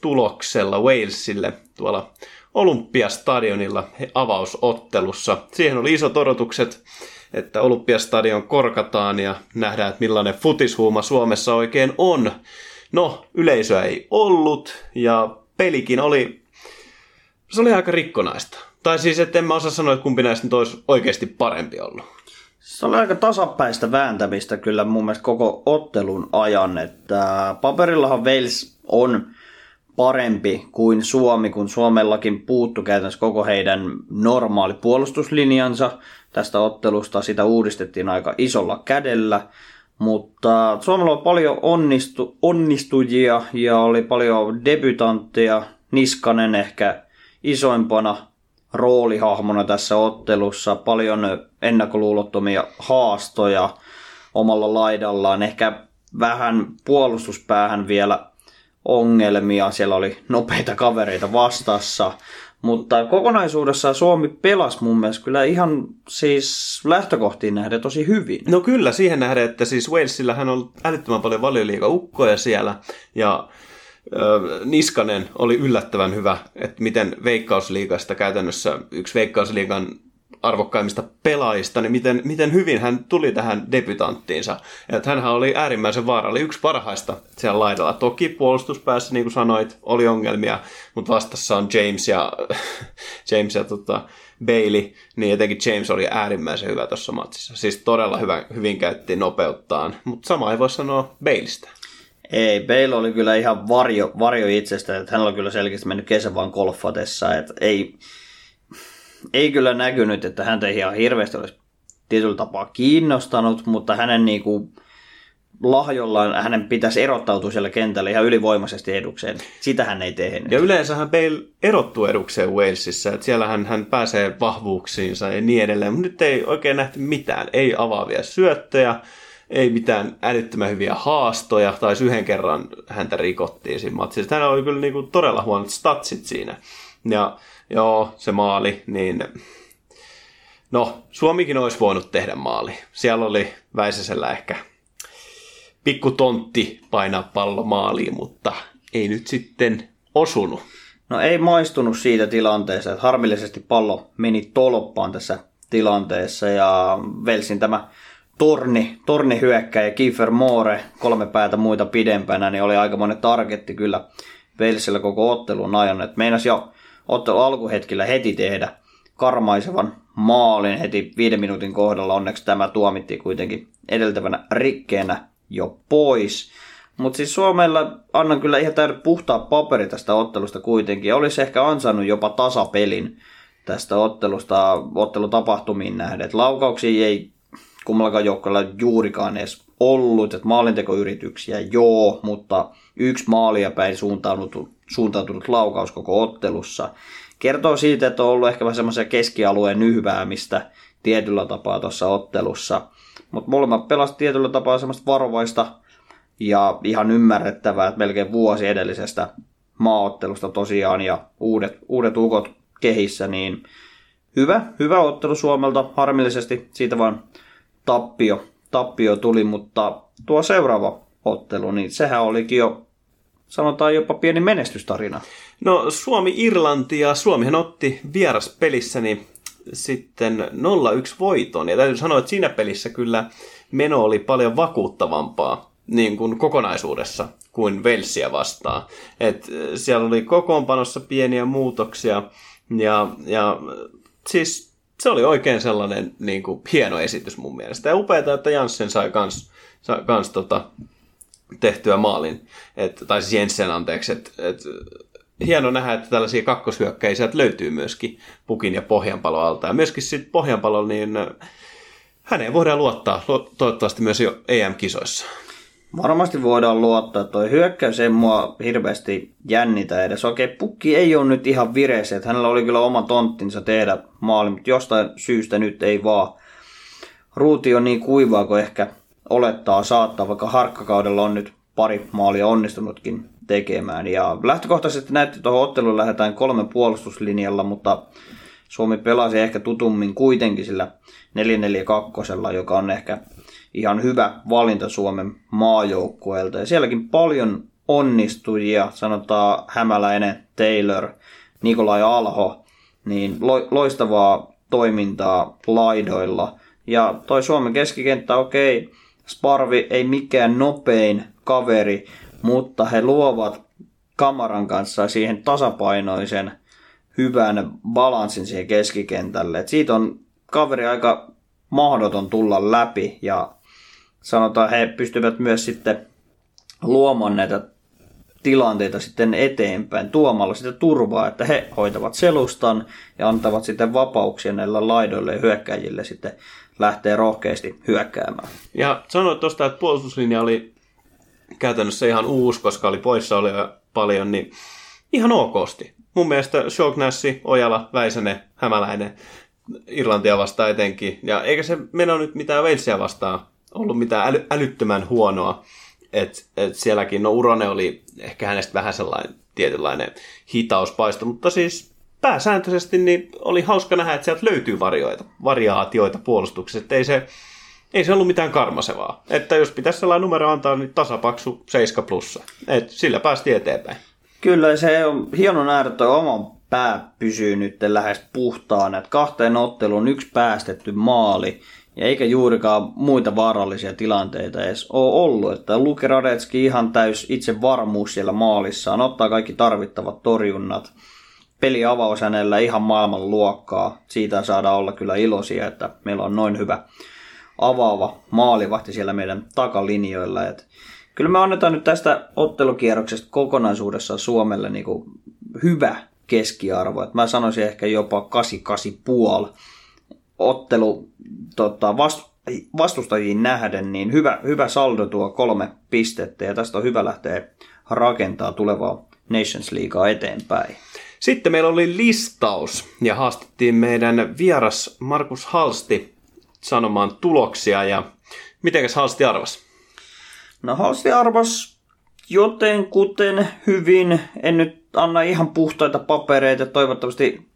tuloksella Walesille tuolla Olympiastadionilla avausottelussa. Siihen oli isot odotukset että Olympiastadion korkataan ja nähdään, että millainen futishuuma Suomessa oikein on. No, yleisöä ei ollut ja pelikin oli, se oli aika rikkonaista. Tai siis, että en mä osaa sanoa, että kumpi näistä nyt olisi oikeasti parempi ollut. Se oli aika tasapäistä vääntämistä kyllä mun mielestä koko ottelun ajan, että paperillahan Wales on parempi kuin Suomi, kun Suomellakin puuttu käytännössä koko heidän normaali puolustuslinjansa tästä ottelusta. Sitä uudistettiin aika isolla kädellä, mutta Suomella oli paljon onnistu, onnistujia ja oli paljon debutantteja. Niskanen ehkä isoimpana roolihahmona tässä ottelussa, paljon ennakkoluulottomia haastoja omalla laidallaan, ehkä vähän puolustuspäähän vielä ongelmia, siellä oli nopeita kavereita vastassa, mutta kokonaisuudessaan Suomi pelasi mun mielestä kyllä ihan siis lähtökohtiin nähden tosi hyvin. No kyllä, siihen nähden, että siis Walesillähän on älyttömän paljon valioliiga-ukkoja siellä, ja Niskanen oli yllättävän hyvä, että miten Veikkausliigasta käytännössä yksi Veikkausliigan arvokkaimmista pelaajista, niin miten, miten hyvin hän tuli tähän debutanttiinsa. Että hänhän oli äärimmäisen vaara, oli yksi parhaista siellä laidalla. Toki puolustuspäässä, niin kuin sanoit, oli ongelmia, mutta vastassa on James ja, <laughs> James ja tota, Bailey, niin etenkin James oli äärimmäisen hyvä tuossa matsissa. Siis todella hyvä, hyvin käytti nopeuttaan, mutta sama ei voi sanoa Baileystä. Ei, Bale oli kyllä ihan varjo, varjo itsestä, että hän oli kyllä selkeästi mennyt kesän vaan golfatessa, että ei, ei kyllä näkynyt, että häntä ihan hirveästi olisi tietyllä tapaa kiinnostanut, mutta hänen niin kuin, lahjollaan hänen pitäisi erottautua siellä kentällä ihan ylivoimaisesti edukseen. Sitä hän ei tehnyt. Ja yleensähän Bale erottuu edukseen Walesissa, että siellä hän, hän pääsee vahvuuksiinsa ja niin edelleen, mutta nyt ei oikein nähty mitään. Ei avaavia syöttöjä, ei mitään älyttömän hyviä haastoja, tai yhden kerran häntä rikottiin siinä matsissa. Hänellä oli kyllä niinku todella huonot statsit siinä. Ja joo, se maali, niin no, Suomikin olisi voinut tehdä maali. Siellä oli Väisäsellä ehkä pikku tontti painaa pallo maaliin, mutta ei nyt sitten osunut. No ei maistunut siitä tilanteesta, että harmillisesti pallo meni tolppaan tässä tilanteessa ja Velsin tämä torni, torni hyökkäjä Kiefer Moore, kolme päätä muita pidempänä, niin oli aika monen targetti kyllä Velsillä koko ottelun ajan. että meinasi jo ottelun alkuhetkillä heti tehdä karmaisevan maalin heti viiden minuutin kohdalla. Onneksi tämä tuomittiin kuitenkin edeltävänä rikkeenä jo pois. Mutta siis Suomella annan kyllä ihan täydet puhtaa paperi tästä ottelusta kuitenkin. Olisi ehkä ansainnut jopa tasapelin tästä ottelusta ottelutapahtumiin nähden. Et laukauksia ei kummallakaan joukkueella juurikaan edes ollut, että maalintekoyrityksiä joo, mutta yksi maalia päin suuntautunut, suuntautunut laukaus koko ottelussa. Kertoo siitä, että on ollut ehkä vähän semmoisia keskialueen nyhväämistä tietyllä tapaa tuossa ottelussa. Mutta molemmat pelasivat tietyllä tapaa semmoista varovaista ja ihan ymmärrettävää, että melkein vuosi edellisestä maaottelusta tosiaan ja uudet, uudet ukot kehissä, niin hyvä, hyvä ottelu Suomelta. Harmillisesti siitä vaan tappio, tappio tuli, mutta tuo seuraava ottelu, niin sehän olikin jo sanotaan jopa pieni menestystarina. No Suomi-Irlanti ja Suomihan otti vieraspelissäni sitten 0-1 voiton. Ja täytyy sanoa, että siinä pelissä kyllä meno oli paljon vakuuttavampaa niin kuin kokonaisuudessa kuin Velsiä vastaan. Et siellä oli kokoonpanossa pieniä muutoksia ja, ja siis se oli oikein sellainen niin kuin, hieno esitys mun mielestä. Ja upeaa, että Janssen sai kans, sai kans tota, tehtyä maalin. Et, tai siis Jensen anteeksi. Et, et, hieno nähdä, että tällaisia kakkoshyökkäisiä löytyy myöskin Pukin ja Pohjanpalo alta. Ja myöskin sitten Pohjanpalo, niin häneen voidaan luottaa toivottavasti myös jo EM-kisoissa. Varmasti voidaan luottaa, toi hyökkäys ei mua hirveästi jännitä edes. Okei, pukki ei ole nyt ihan vireessä, että hänellä oli kyllä oma tonttinsa tehdä maali, mutta jostain syystä nyt ei vaan. Ruuti on niin kuivaa kuin ehkä olettaa saattaa, vaikka harkkakaudella on nyt pari maalia onnistunutkin tekemään. Ja lähtökohtaisesti näytti tuohon otteluun lähdetään kolme puolustuslinjalla, mutta Suomi pelasi ehkä tutummin kuitenkin sillä 4-4-2, joka on ehkä ihan hyvä valinta Suomen maajoukkueelta. Ja sielläkin paljon onnistujia, sanotaan Hämäläinen, Taylor, Nikolai Alho, niin loistavaa toimintaa laidoilla. Ja toi Suomen keskikenttä, okei, okay, Sparvi ei mikään nopein kaveri, mutta he luovat kamaran kanssa siihen tasapainoisen hyvän balanssin siihen keskikentälle. Et siitä on kaveri aika mahdoton tulla läpi ja sanotaan, he pystyvät myös sitten luomaan näitä tilanteita sitten eteenpäin tuomalla sitä turvaa, että he hoitavat selustan ja antavat sitten vapauksia näillä laidoille ja hyökkäjille sitten lähtee rohkeasti hyökkäämään. Ja sanoit tuosta, että puolustuslinja oli käytännössä ihan uusi, koska oli poissa oli paljon, niin ihan okosti. Mun mielestä Shognassi, Ojala, Väisänen, Hämäläinen, Irlantia vastaan etenkin. Ja eikä se meno nyt mitään Walesia vastaan ollut mitään äly, älyttömän huonoa. Et, et sielläkin, no Urone oli ehkä hänestä vähän sellainen tietynlainen hitauspaisto, mutta siis pääsääntöisesti niin oli hauska nähdä, että sieltä löytyy varioita, variaatioita puolustuksessa. Että ei se, ei se ollut mitään karmasevaa. Että jos pitäisi sellainen numero antaa, niin tasapaksu 7 plussa. Et sillä päästi eteenpäin. Kyllä, se on hieno nähdä, että oma pää pysyy nyt lähes puhtaana. Että kahteen otteluun yksi päästetty maali ja eikä juurikaan muita vaarallisia tilanteita edes ole ollut. Että Luke Radetski ihan täys itse varmuus siellä maalissaan, ottaa kaikki tarvittavat torjunnat. Peli avaus hänellä ihan maailman luokkaa. Siitä saadaan olla kyllä iloisia, että meillä on noin hyvä avaava maalivahti siellä meidän takalinjoilla. Et kyllä me annetaan nyt tästä ottelukierroksesta kokonaisuudessaan Suomelle niin kuin hyvä keskiarvo. Et mä sanoisin ehkä jopa 8-8,5 ottelu tota, vast, vastustajiin nähden, niin hyvä, hyvä saldo tuo kolme pistettä ja tästä on hyvä lähteä rakentaa tulevaa Nations Leaguea eteenpäin. Sitten meillä oli listaus ja haastettiin meidän vieras Markus Halsti sanomaan tuloksia ja Mitenkäs Halsti arvas? No Halsti arvas joten kuten hyvin. En nyt anna ihan puhtaita papereita. Toivottavasti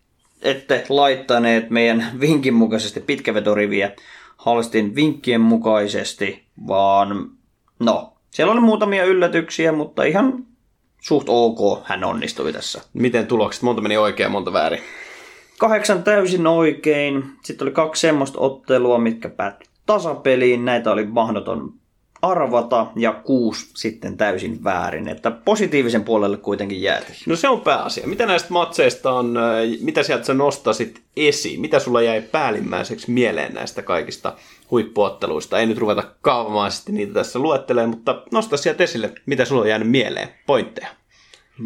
ette laittaneet meidän vinkin mukaisesti pitkävetoriviä Halstin vinkkien mukaisesti, vaan no, siellä oli muutamia yllätyksiä, mutta ihan suht ok hän onnistui tässä. Miten tulokset? Monta meni oikein, monta väärin? Kahdeksan täysin oikein. Sitten oli kaksi semmoista ottelua, mitkä päättyi tasapeliin. Näitä oli mahdoton arvata ja kuusi sitten täysin väärin. Että positiivisen puolelle kuitenkin jäätiin. No se on pääasia. Mitä näistä matseista on, äh, mitä sieltä sä nostasit esiin? Mitä sulla jäi päällimmäiseksi mieleen näistä kaikista huippuotteluista? Ei nyt ruveta kaavamaisesti niitä tässä luettelemaan, mutta nosta sieltä esille, mitä sulla on jäänyt mieleen, pointteja.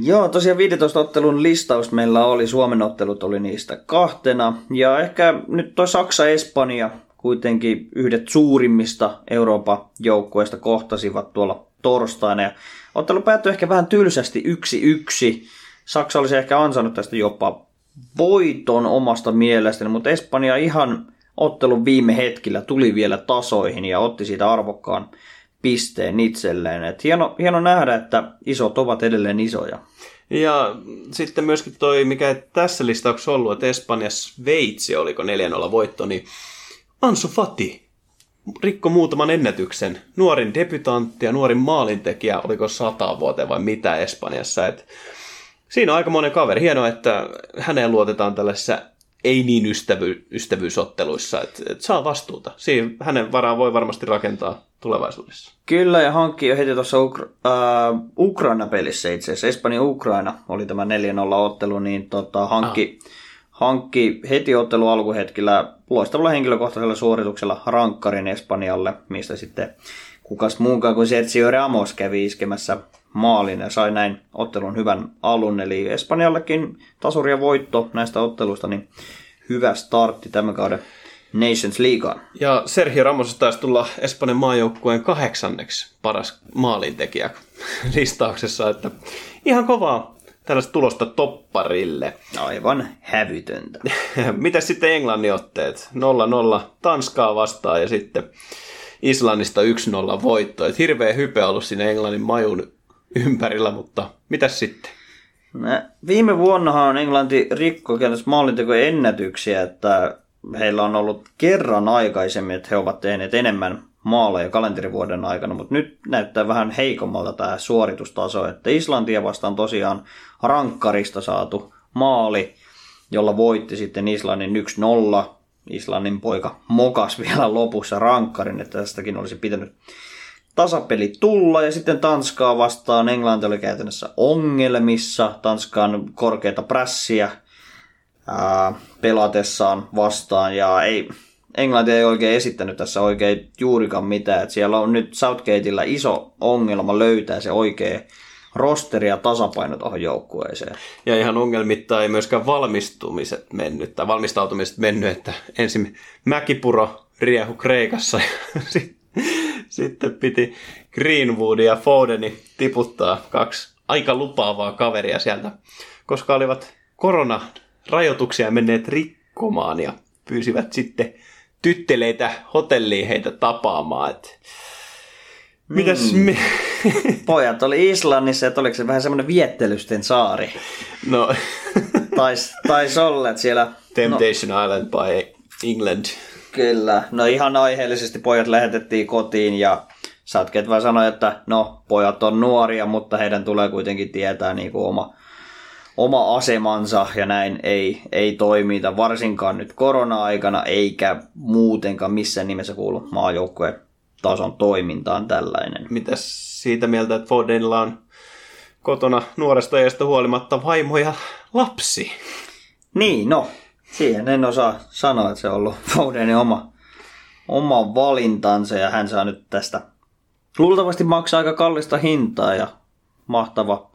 Joo, tosiaan 15 ottelun listaus meillä oli, Suomen ottelut oli niistä kahtena. Ja ehkä nyt toi Saksa-Espanja kuitenkin yhdet suurimmista Euroopan joukkueista kohtasivat tuolla torstaina. Ja ottelu päättyi ehkä vähän tylsästi yksi yksi. Saksa olisi ehkä ansainnut tästä jopa voiton omasta mielestäni, mutta Espanja ihan ottelun viime hetkillä tuli vielä tasoihin ja otti siitä arvokkaan pisteen itselleen. Et hieno, hieno nähdä, että isot ovat edelleen isoja. Ja sitten myöskin toi, mikä tässä listauksessa ollut, että Espanjassa Sveitsi oliko 4-0 voitto, niin Ansu Fati rikko muutaman ennätyksen. Nuorin debutantti ja nuorin maalintekijä, oliko sata vuoteen vai mitä Espanjassa. Et siinä on aika monen kaveri. Hienoa, että häneen luotetaan tällaisissa ei niin ystävy, ystävyysotteluissa, että et saa vastuuta. Siinä hänen varaan voi varmasti rakentaa tulevaisuudessa. Kyllä, ja hankki jo heti tuossa Ukra- äh, Ukraina-pelissä itse asiassa. Espanja-Ukraina oli tämä 4-0 ottelu, niin tota, hankki, ah. hankki heti ottelu alkuhetkellä loistavalla henkilökohtaisella suorituksella rankkarin Espanjalle, mistä sitten kukas muunkaan kuin Sergio Ramos kävi iskemässä maalin ja sai näin ottelun hyvän alun. Eli Espanjallekin tasuria voitto näistä otteluista, niin hyvä startti tämän kauden Nations Leaguean. Ja Sergio Ramos taisi tulla Espanjan maajoukkueen kahdeksanneksi paras maalintekijä <laughs> listauksessa, että ihan kovaa tällaista tulosta topparille. Aivan hävytöntä. <laughs> Mitä sitten Englannin otteet? 0-0 Tanskaa vastaan ja sitten Islannista 1-0 voitto. Et hirveä hype ollut siinä Englannin majun ympärillä, mutta mitä sitten? Viime vuonnahan Englanti rikko maalintekojen ennätyksiä, että heillä on ollut kerran aikaisemmin, että he ovat tehneet enemmän maaleja kalenterivuoden aikana, mutta nyt näyttää vähän heikommalta tämä suoritustaso, että Islantia vastaan tosiaan rankkarista saatu maali, jolla voitti sitten Islannin 1-0. Islannin poika mokas vielä lopussa rankkarin, että tästäkin olisi pitänyt tasapeli tulla ja sitten Tanskaa vastaan Englanti oli käytännössä ongelmissa. Tanskan korkeita prässiä ää, pelatessaan vastaan ja ei, Englanti ei oikein esittänyt tässä oikein juurikaan mitään. Et siellä on nyt Southgateilla iso ongelma löytää se oikea rosteri ja tasapaino tuohon joukkueeseen. Ja ihan ongelmitta ei myöskään valmistumiset mennyt, tai valmistautumiset mennyt, että ensin Mäkipuro riehu Kreikassa ja <laughs> sitten piti Greenwood ja Fodeni tiputtaa kaksi aika lupaavaa kaveria sieltä, koska olivat koronarajoituksia menneet rikkomaan ja pyysivät sitten tytteleitä hotelliin heitä tapaamaan. Et... Mitäs mm. me... <laughs> Pojat oli Islannissa, että oliko se vähän semmoinen viettelysten saari? No. tais, tais olla, että siellä... Temptation no, Island by England. Kyllä. No ihan aiheellisesti pojat lähetettiin kotiin ja Satket vaan sanoi, että no pojat on nuoria, mutta heidän tulee kuitenkin tietää niin kuin oma, oma asemansa ja näin ei, ei toimita varsinkaan nyt korona-aikana eikä muutenkaan missään nimessä kuulu maajoukkueen tason toimintaan tällainen. Mitäs siitä mieltä, että Fodenilla on kotona nuoresta iästä huolimatta vaimo ja lapsi? Niin, no, siihen en osaa sanoa, että se on ollut <laughs> Fodenin oma, oma valintansa ja hän saa nyt tästä luultavasti maksaa aika kallista hintaa ja mahtava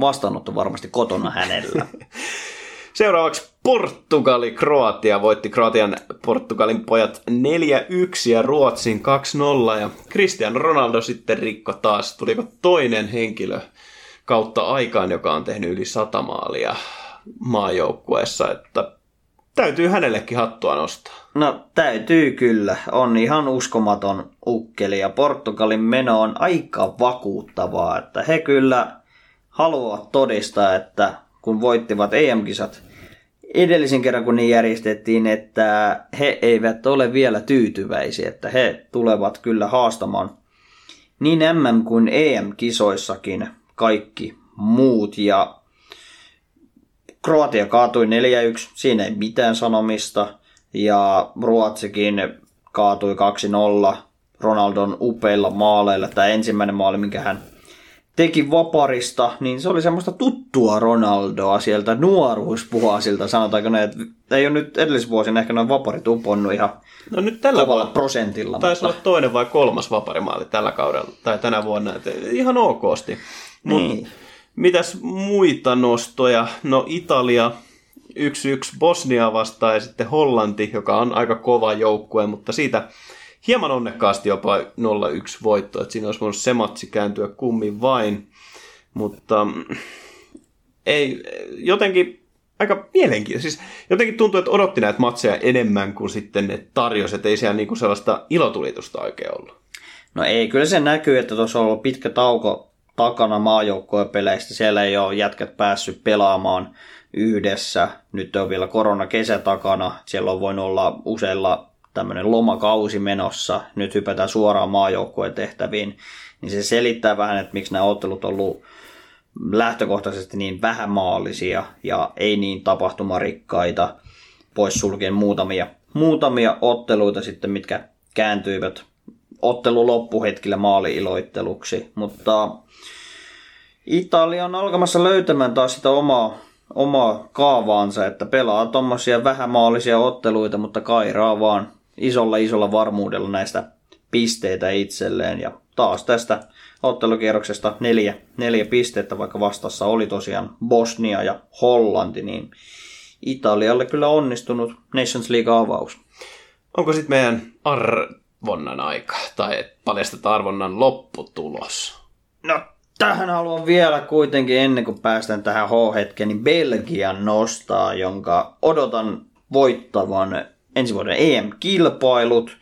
vastaanotto varmasti kotona hänellä. <laughs> Seuraavaksi Portugali, Kroatia voitti Kroatian Portugalin pojat 4-1 ja Ruotsin 2-0 ja Cristiano Ronaldo sitten rikko taas, tuliko toinen henkilö kautta aikaan, joka on tehnyt yli sata maalia maajoukkueessa, että täytyy hänellekin hattua nostaa. No täytyy kyllä. On ihan uskomaton ukkeli ja Portugalin meno on aika vakuuttavaa, että he kyllä haluavat todistaa, että kun voittivat EM-kisat edellisen kerran kun niin järjestettiin, että he eivät ole vielä tyytyväisiä, että he tulevat kyllä haastamaan niin MM kuin EM-kisoissakin kaikki muut ja Kroatia kaatui 4-1, siinä ei mitään sanomista. Ja Ruotsikin kaatui 2-0 Ronaldon upeilla maaleilla. Tämä ensimmäinen maali, minkä hän teki vaparista, niin se oli semmoista tuttua Ronaldoa sieltä nuoruuspuhasilta, sanotaanko ne, että ei ole nyt edellisvuosina ehkä noin vaparit uponnut ihan No nyt tällä kovalla vuonna prosentilla. taisi mutta- olla toinen vai kolmas vaparimaali tällä kaudella, tai tänä vuonna, että ihan okosti. Mut Niin. Mitäs muita nostoja? No Italia 1-1 Bosnia vastaan ja sitten Hollanti, joka on aika kova joukkue, mutta siitä hieman onnekkaasti jopa 0-1 voitto, että siinä olisi voinut se matsi kääntyä kummin vain, mutta ei, jotenkin aika mielenkiintoista. Siis jotenkin tuntuu, että odotti näitä matseja enemmän kuin sitten ne tarjosi, että ei siellä niinku sellaista ilotulitusta oikein ollut. No ei, kyllä se näkyy, että tuossa on ollut pitkä tauko takana maajoukkojen peleistä. Siellä ei ole jätkät päässyt pelaamaan yhdessä. Nyt on vielä korona kesä takana. Siellä on voinut olla useilla tämmöinen lomakausi menossa. Nyt hypätään suoraan maajoukkojen tehtäviin. Niin se selittää vähän, että miksi nämä ottelut on ollut lähtökohtaisesti niin vähämaallisia ja ei niin tapahtumarikkaita, pois sulkien muutamia, muutamia otteluita sitten, mitkä kääntyivät ottelun loppuhetkillä maali-iloitteluksi, mutta Italia on alkamassa löytämään taas sitä omaa, omaa kaavaansa, että pelaa tuommoisia vähämaallisia otteluita, mutta kairaa vaan isolla isolla varmuudella näistä pisteitä itselleen. Ja taas tästä ottelukierroksesta neljä, neljä pistettä, vaikka vastassa oli tosiaan Bosnia ja Hollanti, niin Italialle kyllä onnistunut Nations League-avaus. Onko sitten meidän arvonnan aika, tai et paljastetaan arvonnan lopputulos? No, tähän haluan vielä kuitenkin, ennen kuin päästään tähän H-hetkeen, niin Belgian nostaa, jonka odotan voittavan ensi vuoden EM-kilpailut.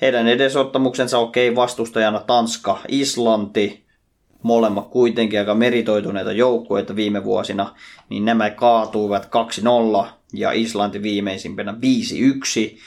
Heidän edesottamuksensa okei, vastustajana Tanska, Islanti, molemmat kuitenkin aika meritoituneita joukkueita viime vuosina, niin nämä kaatuivat 2-0 ja Islanti viimeisimpänä 5-1.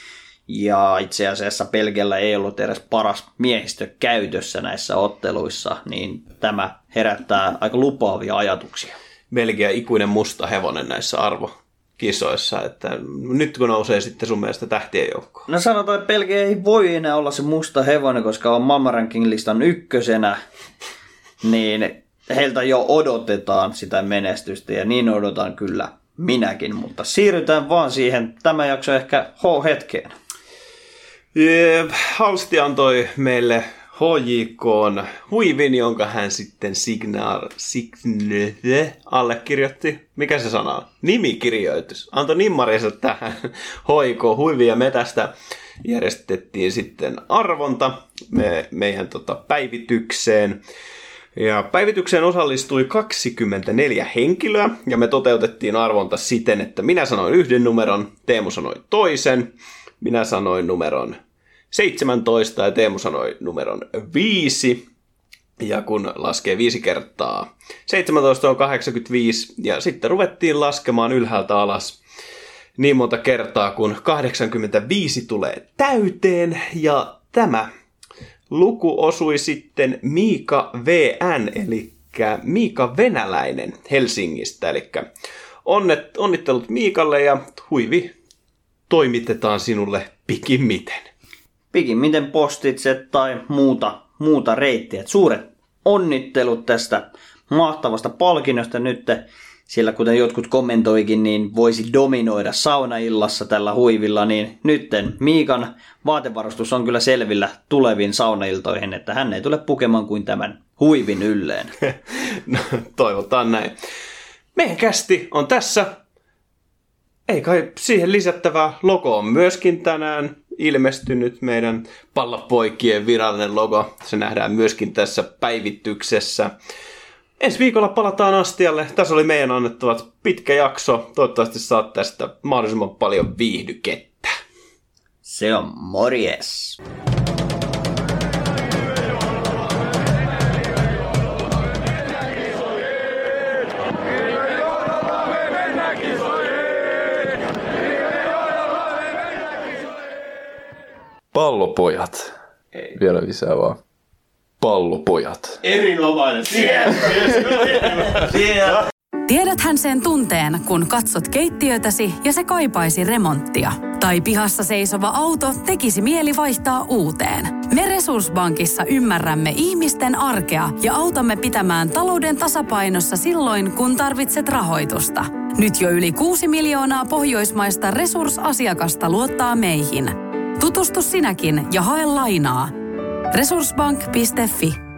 Ja itse asiassa Belgialla ei ollut edes paras miehistö käytössä näissä otteluissa, niin tämä herättää aika lupaavia ajatuksia. Belgia ikuinen musta hevonen näissä arvokisoissa, että nyt kun nousee sitten sun mielestä tähtien joukkoon. No sanotaan, että Belgia ei voi enää olla se musta hevonen, koska on maailmanranking listan ykkösenä, niin heiltä jo odotetaan sitä menestystä ja niin odotan kyllä minäkin, mutta siirrytään vaan siihen tämä jakso ehkä H-hetkeen. Jep, Halsti antoi meille HJK huivin, jonka hän sitten signaal, signe, allekirjoitti. Mikä se sana on? Nimikirjoitus. Antoi nimmarinsa tähän HJK huivin ja me tästä järjestettiin sitten arvonta me, meidän tota, päivitykseen. Ja päivitykseen osallistui 24 henkilöä ja me toteutettiin arvonta siten, että minä sanoin yhden numeron, Teemu sanoi toisen, minä sanoin numeron 17 ja Teemu sanoi numeron 5. Ja kun laskee viisi kertaa, 17 on 85 ja sitten ruvettiin laskemaan ylhäältä alas niin monta kertaa, kun 85 tulee täyteen ja tämä luku osui sitten Miika VN, eli Miika Venäläinen Helsingistä. Eli onnet, onnittelut Miikalle ja huivi toimitetaan sinulle pikimmiten. Pikimmiten postitse tai muuta, muuta reittiä. Et Suuret onnittelut tästä mahtavasta palkinnosta nyt. Siellä kuten jotkut kommentoikin, niin voisi dominoida saunaillassa tällä huivilla, niin nytten Miikan vaatevarustus on kyllä selvillä tuleviin saunailtoihin, että hän ei tule pukemaan kuin tämän huivin ylleen. <laughs> No, toivotaan näin. Meidän kästi on tässä. Ei kai siihen lisättävää. Logo on myöskin tänään ilmestynyt. Meidän pallopoikien virallinen logo. Se nähdään myöskin tässä päivityksessä. Ensi viikolla palataan astialle. Tässä oli meidän annettavat pitkä jakso. Toivottavasti saat tästä mahdollisimman paljon viihdykettä. Se on morjes. Pallopojat. Ei. Vielä lisää vaan. Pallopojat. Erinomainen. Tiedäthän sen tunteen, kun katsot keittiötäsi ja se kaipaisi remonttia. Tai pihassa seisova auto tekisi mieli vaihtaa uuteen. Me Resurssbankissa ymmärrämme ihmisten arkea ja autamme pitämään talouden tasapainossa silloin, kun tarvitset rahoitusta. Nyt jo yli 6 miljoonaa pohjoismaista resursasiakasta luottaa meihin. Tutustu sinäkin ja hae lainaa. Resurssbank.fi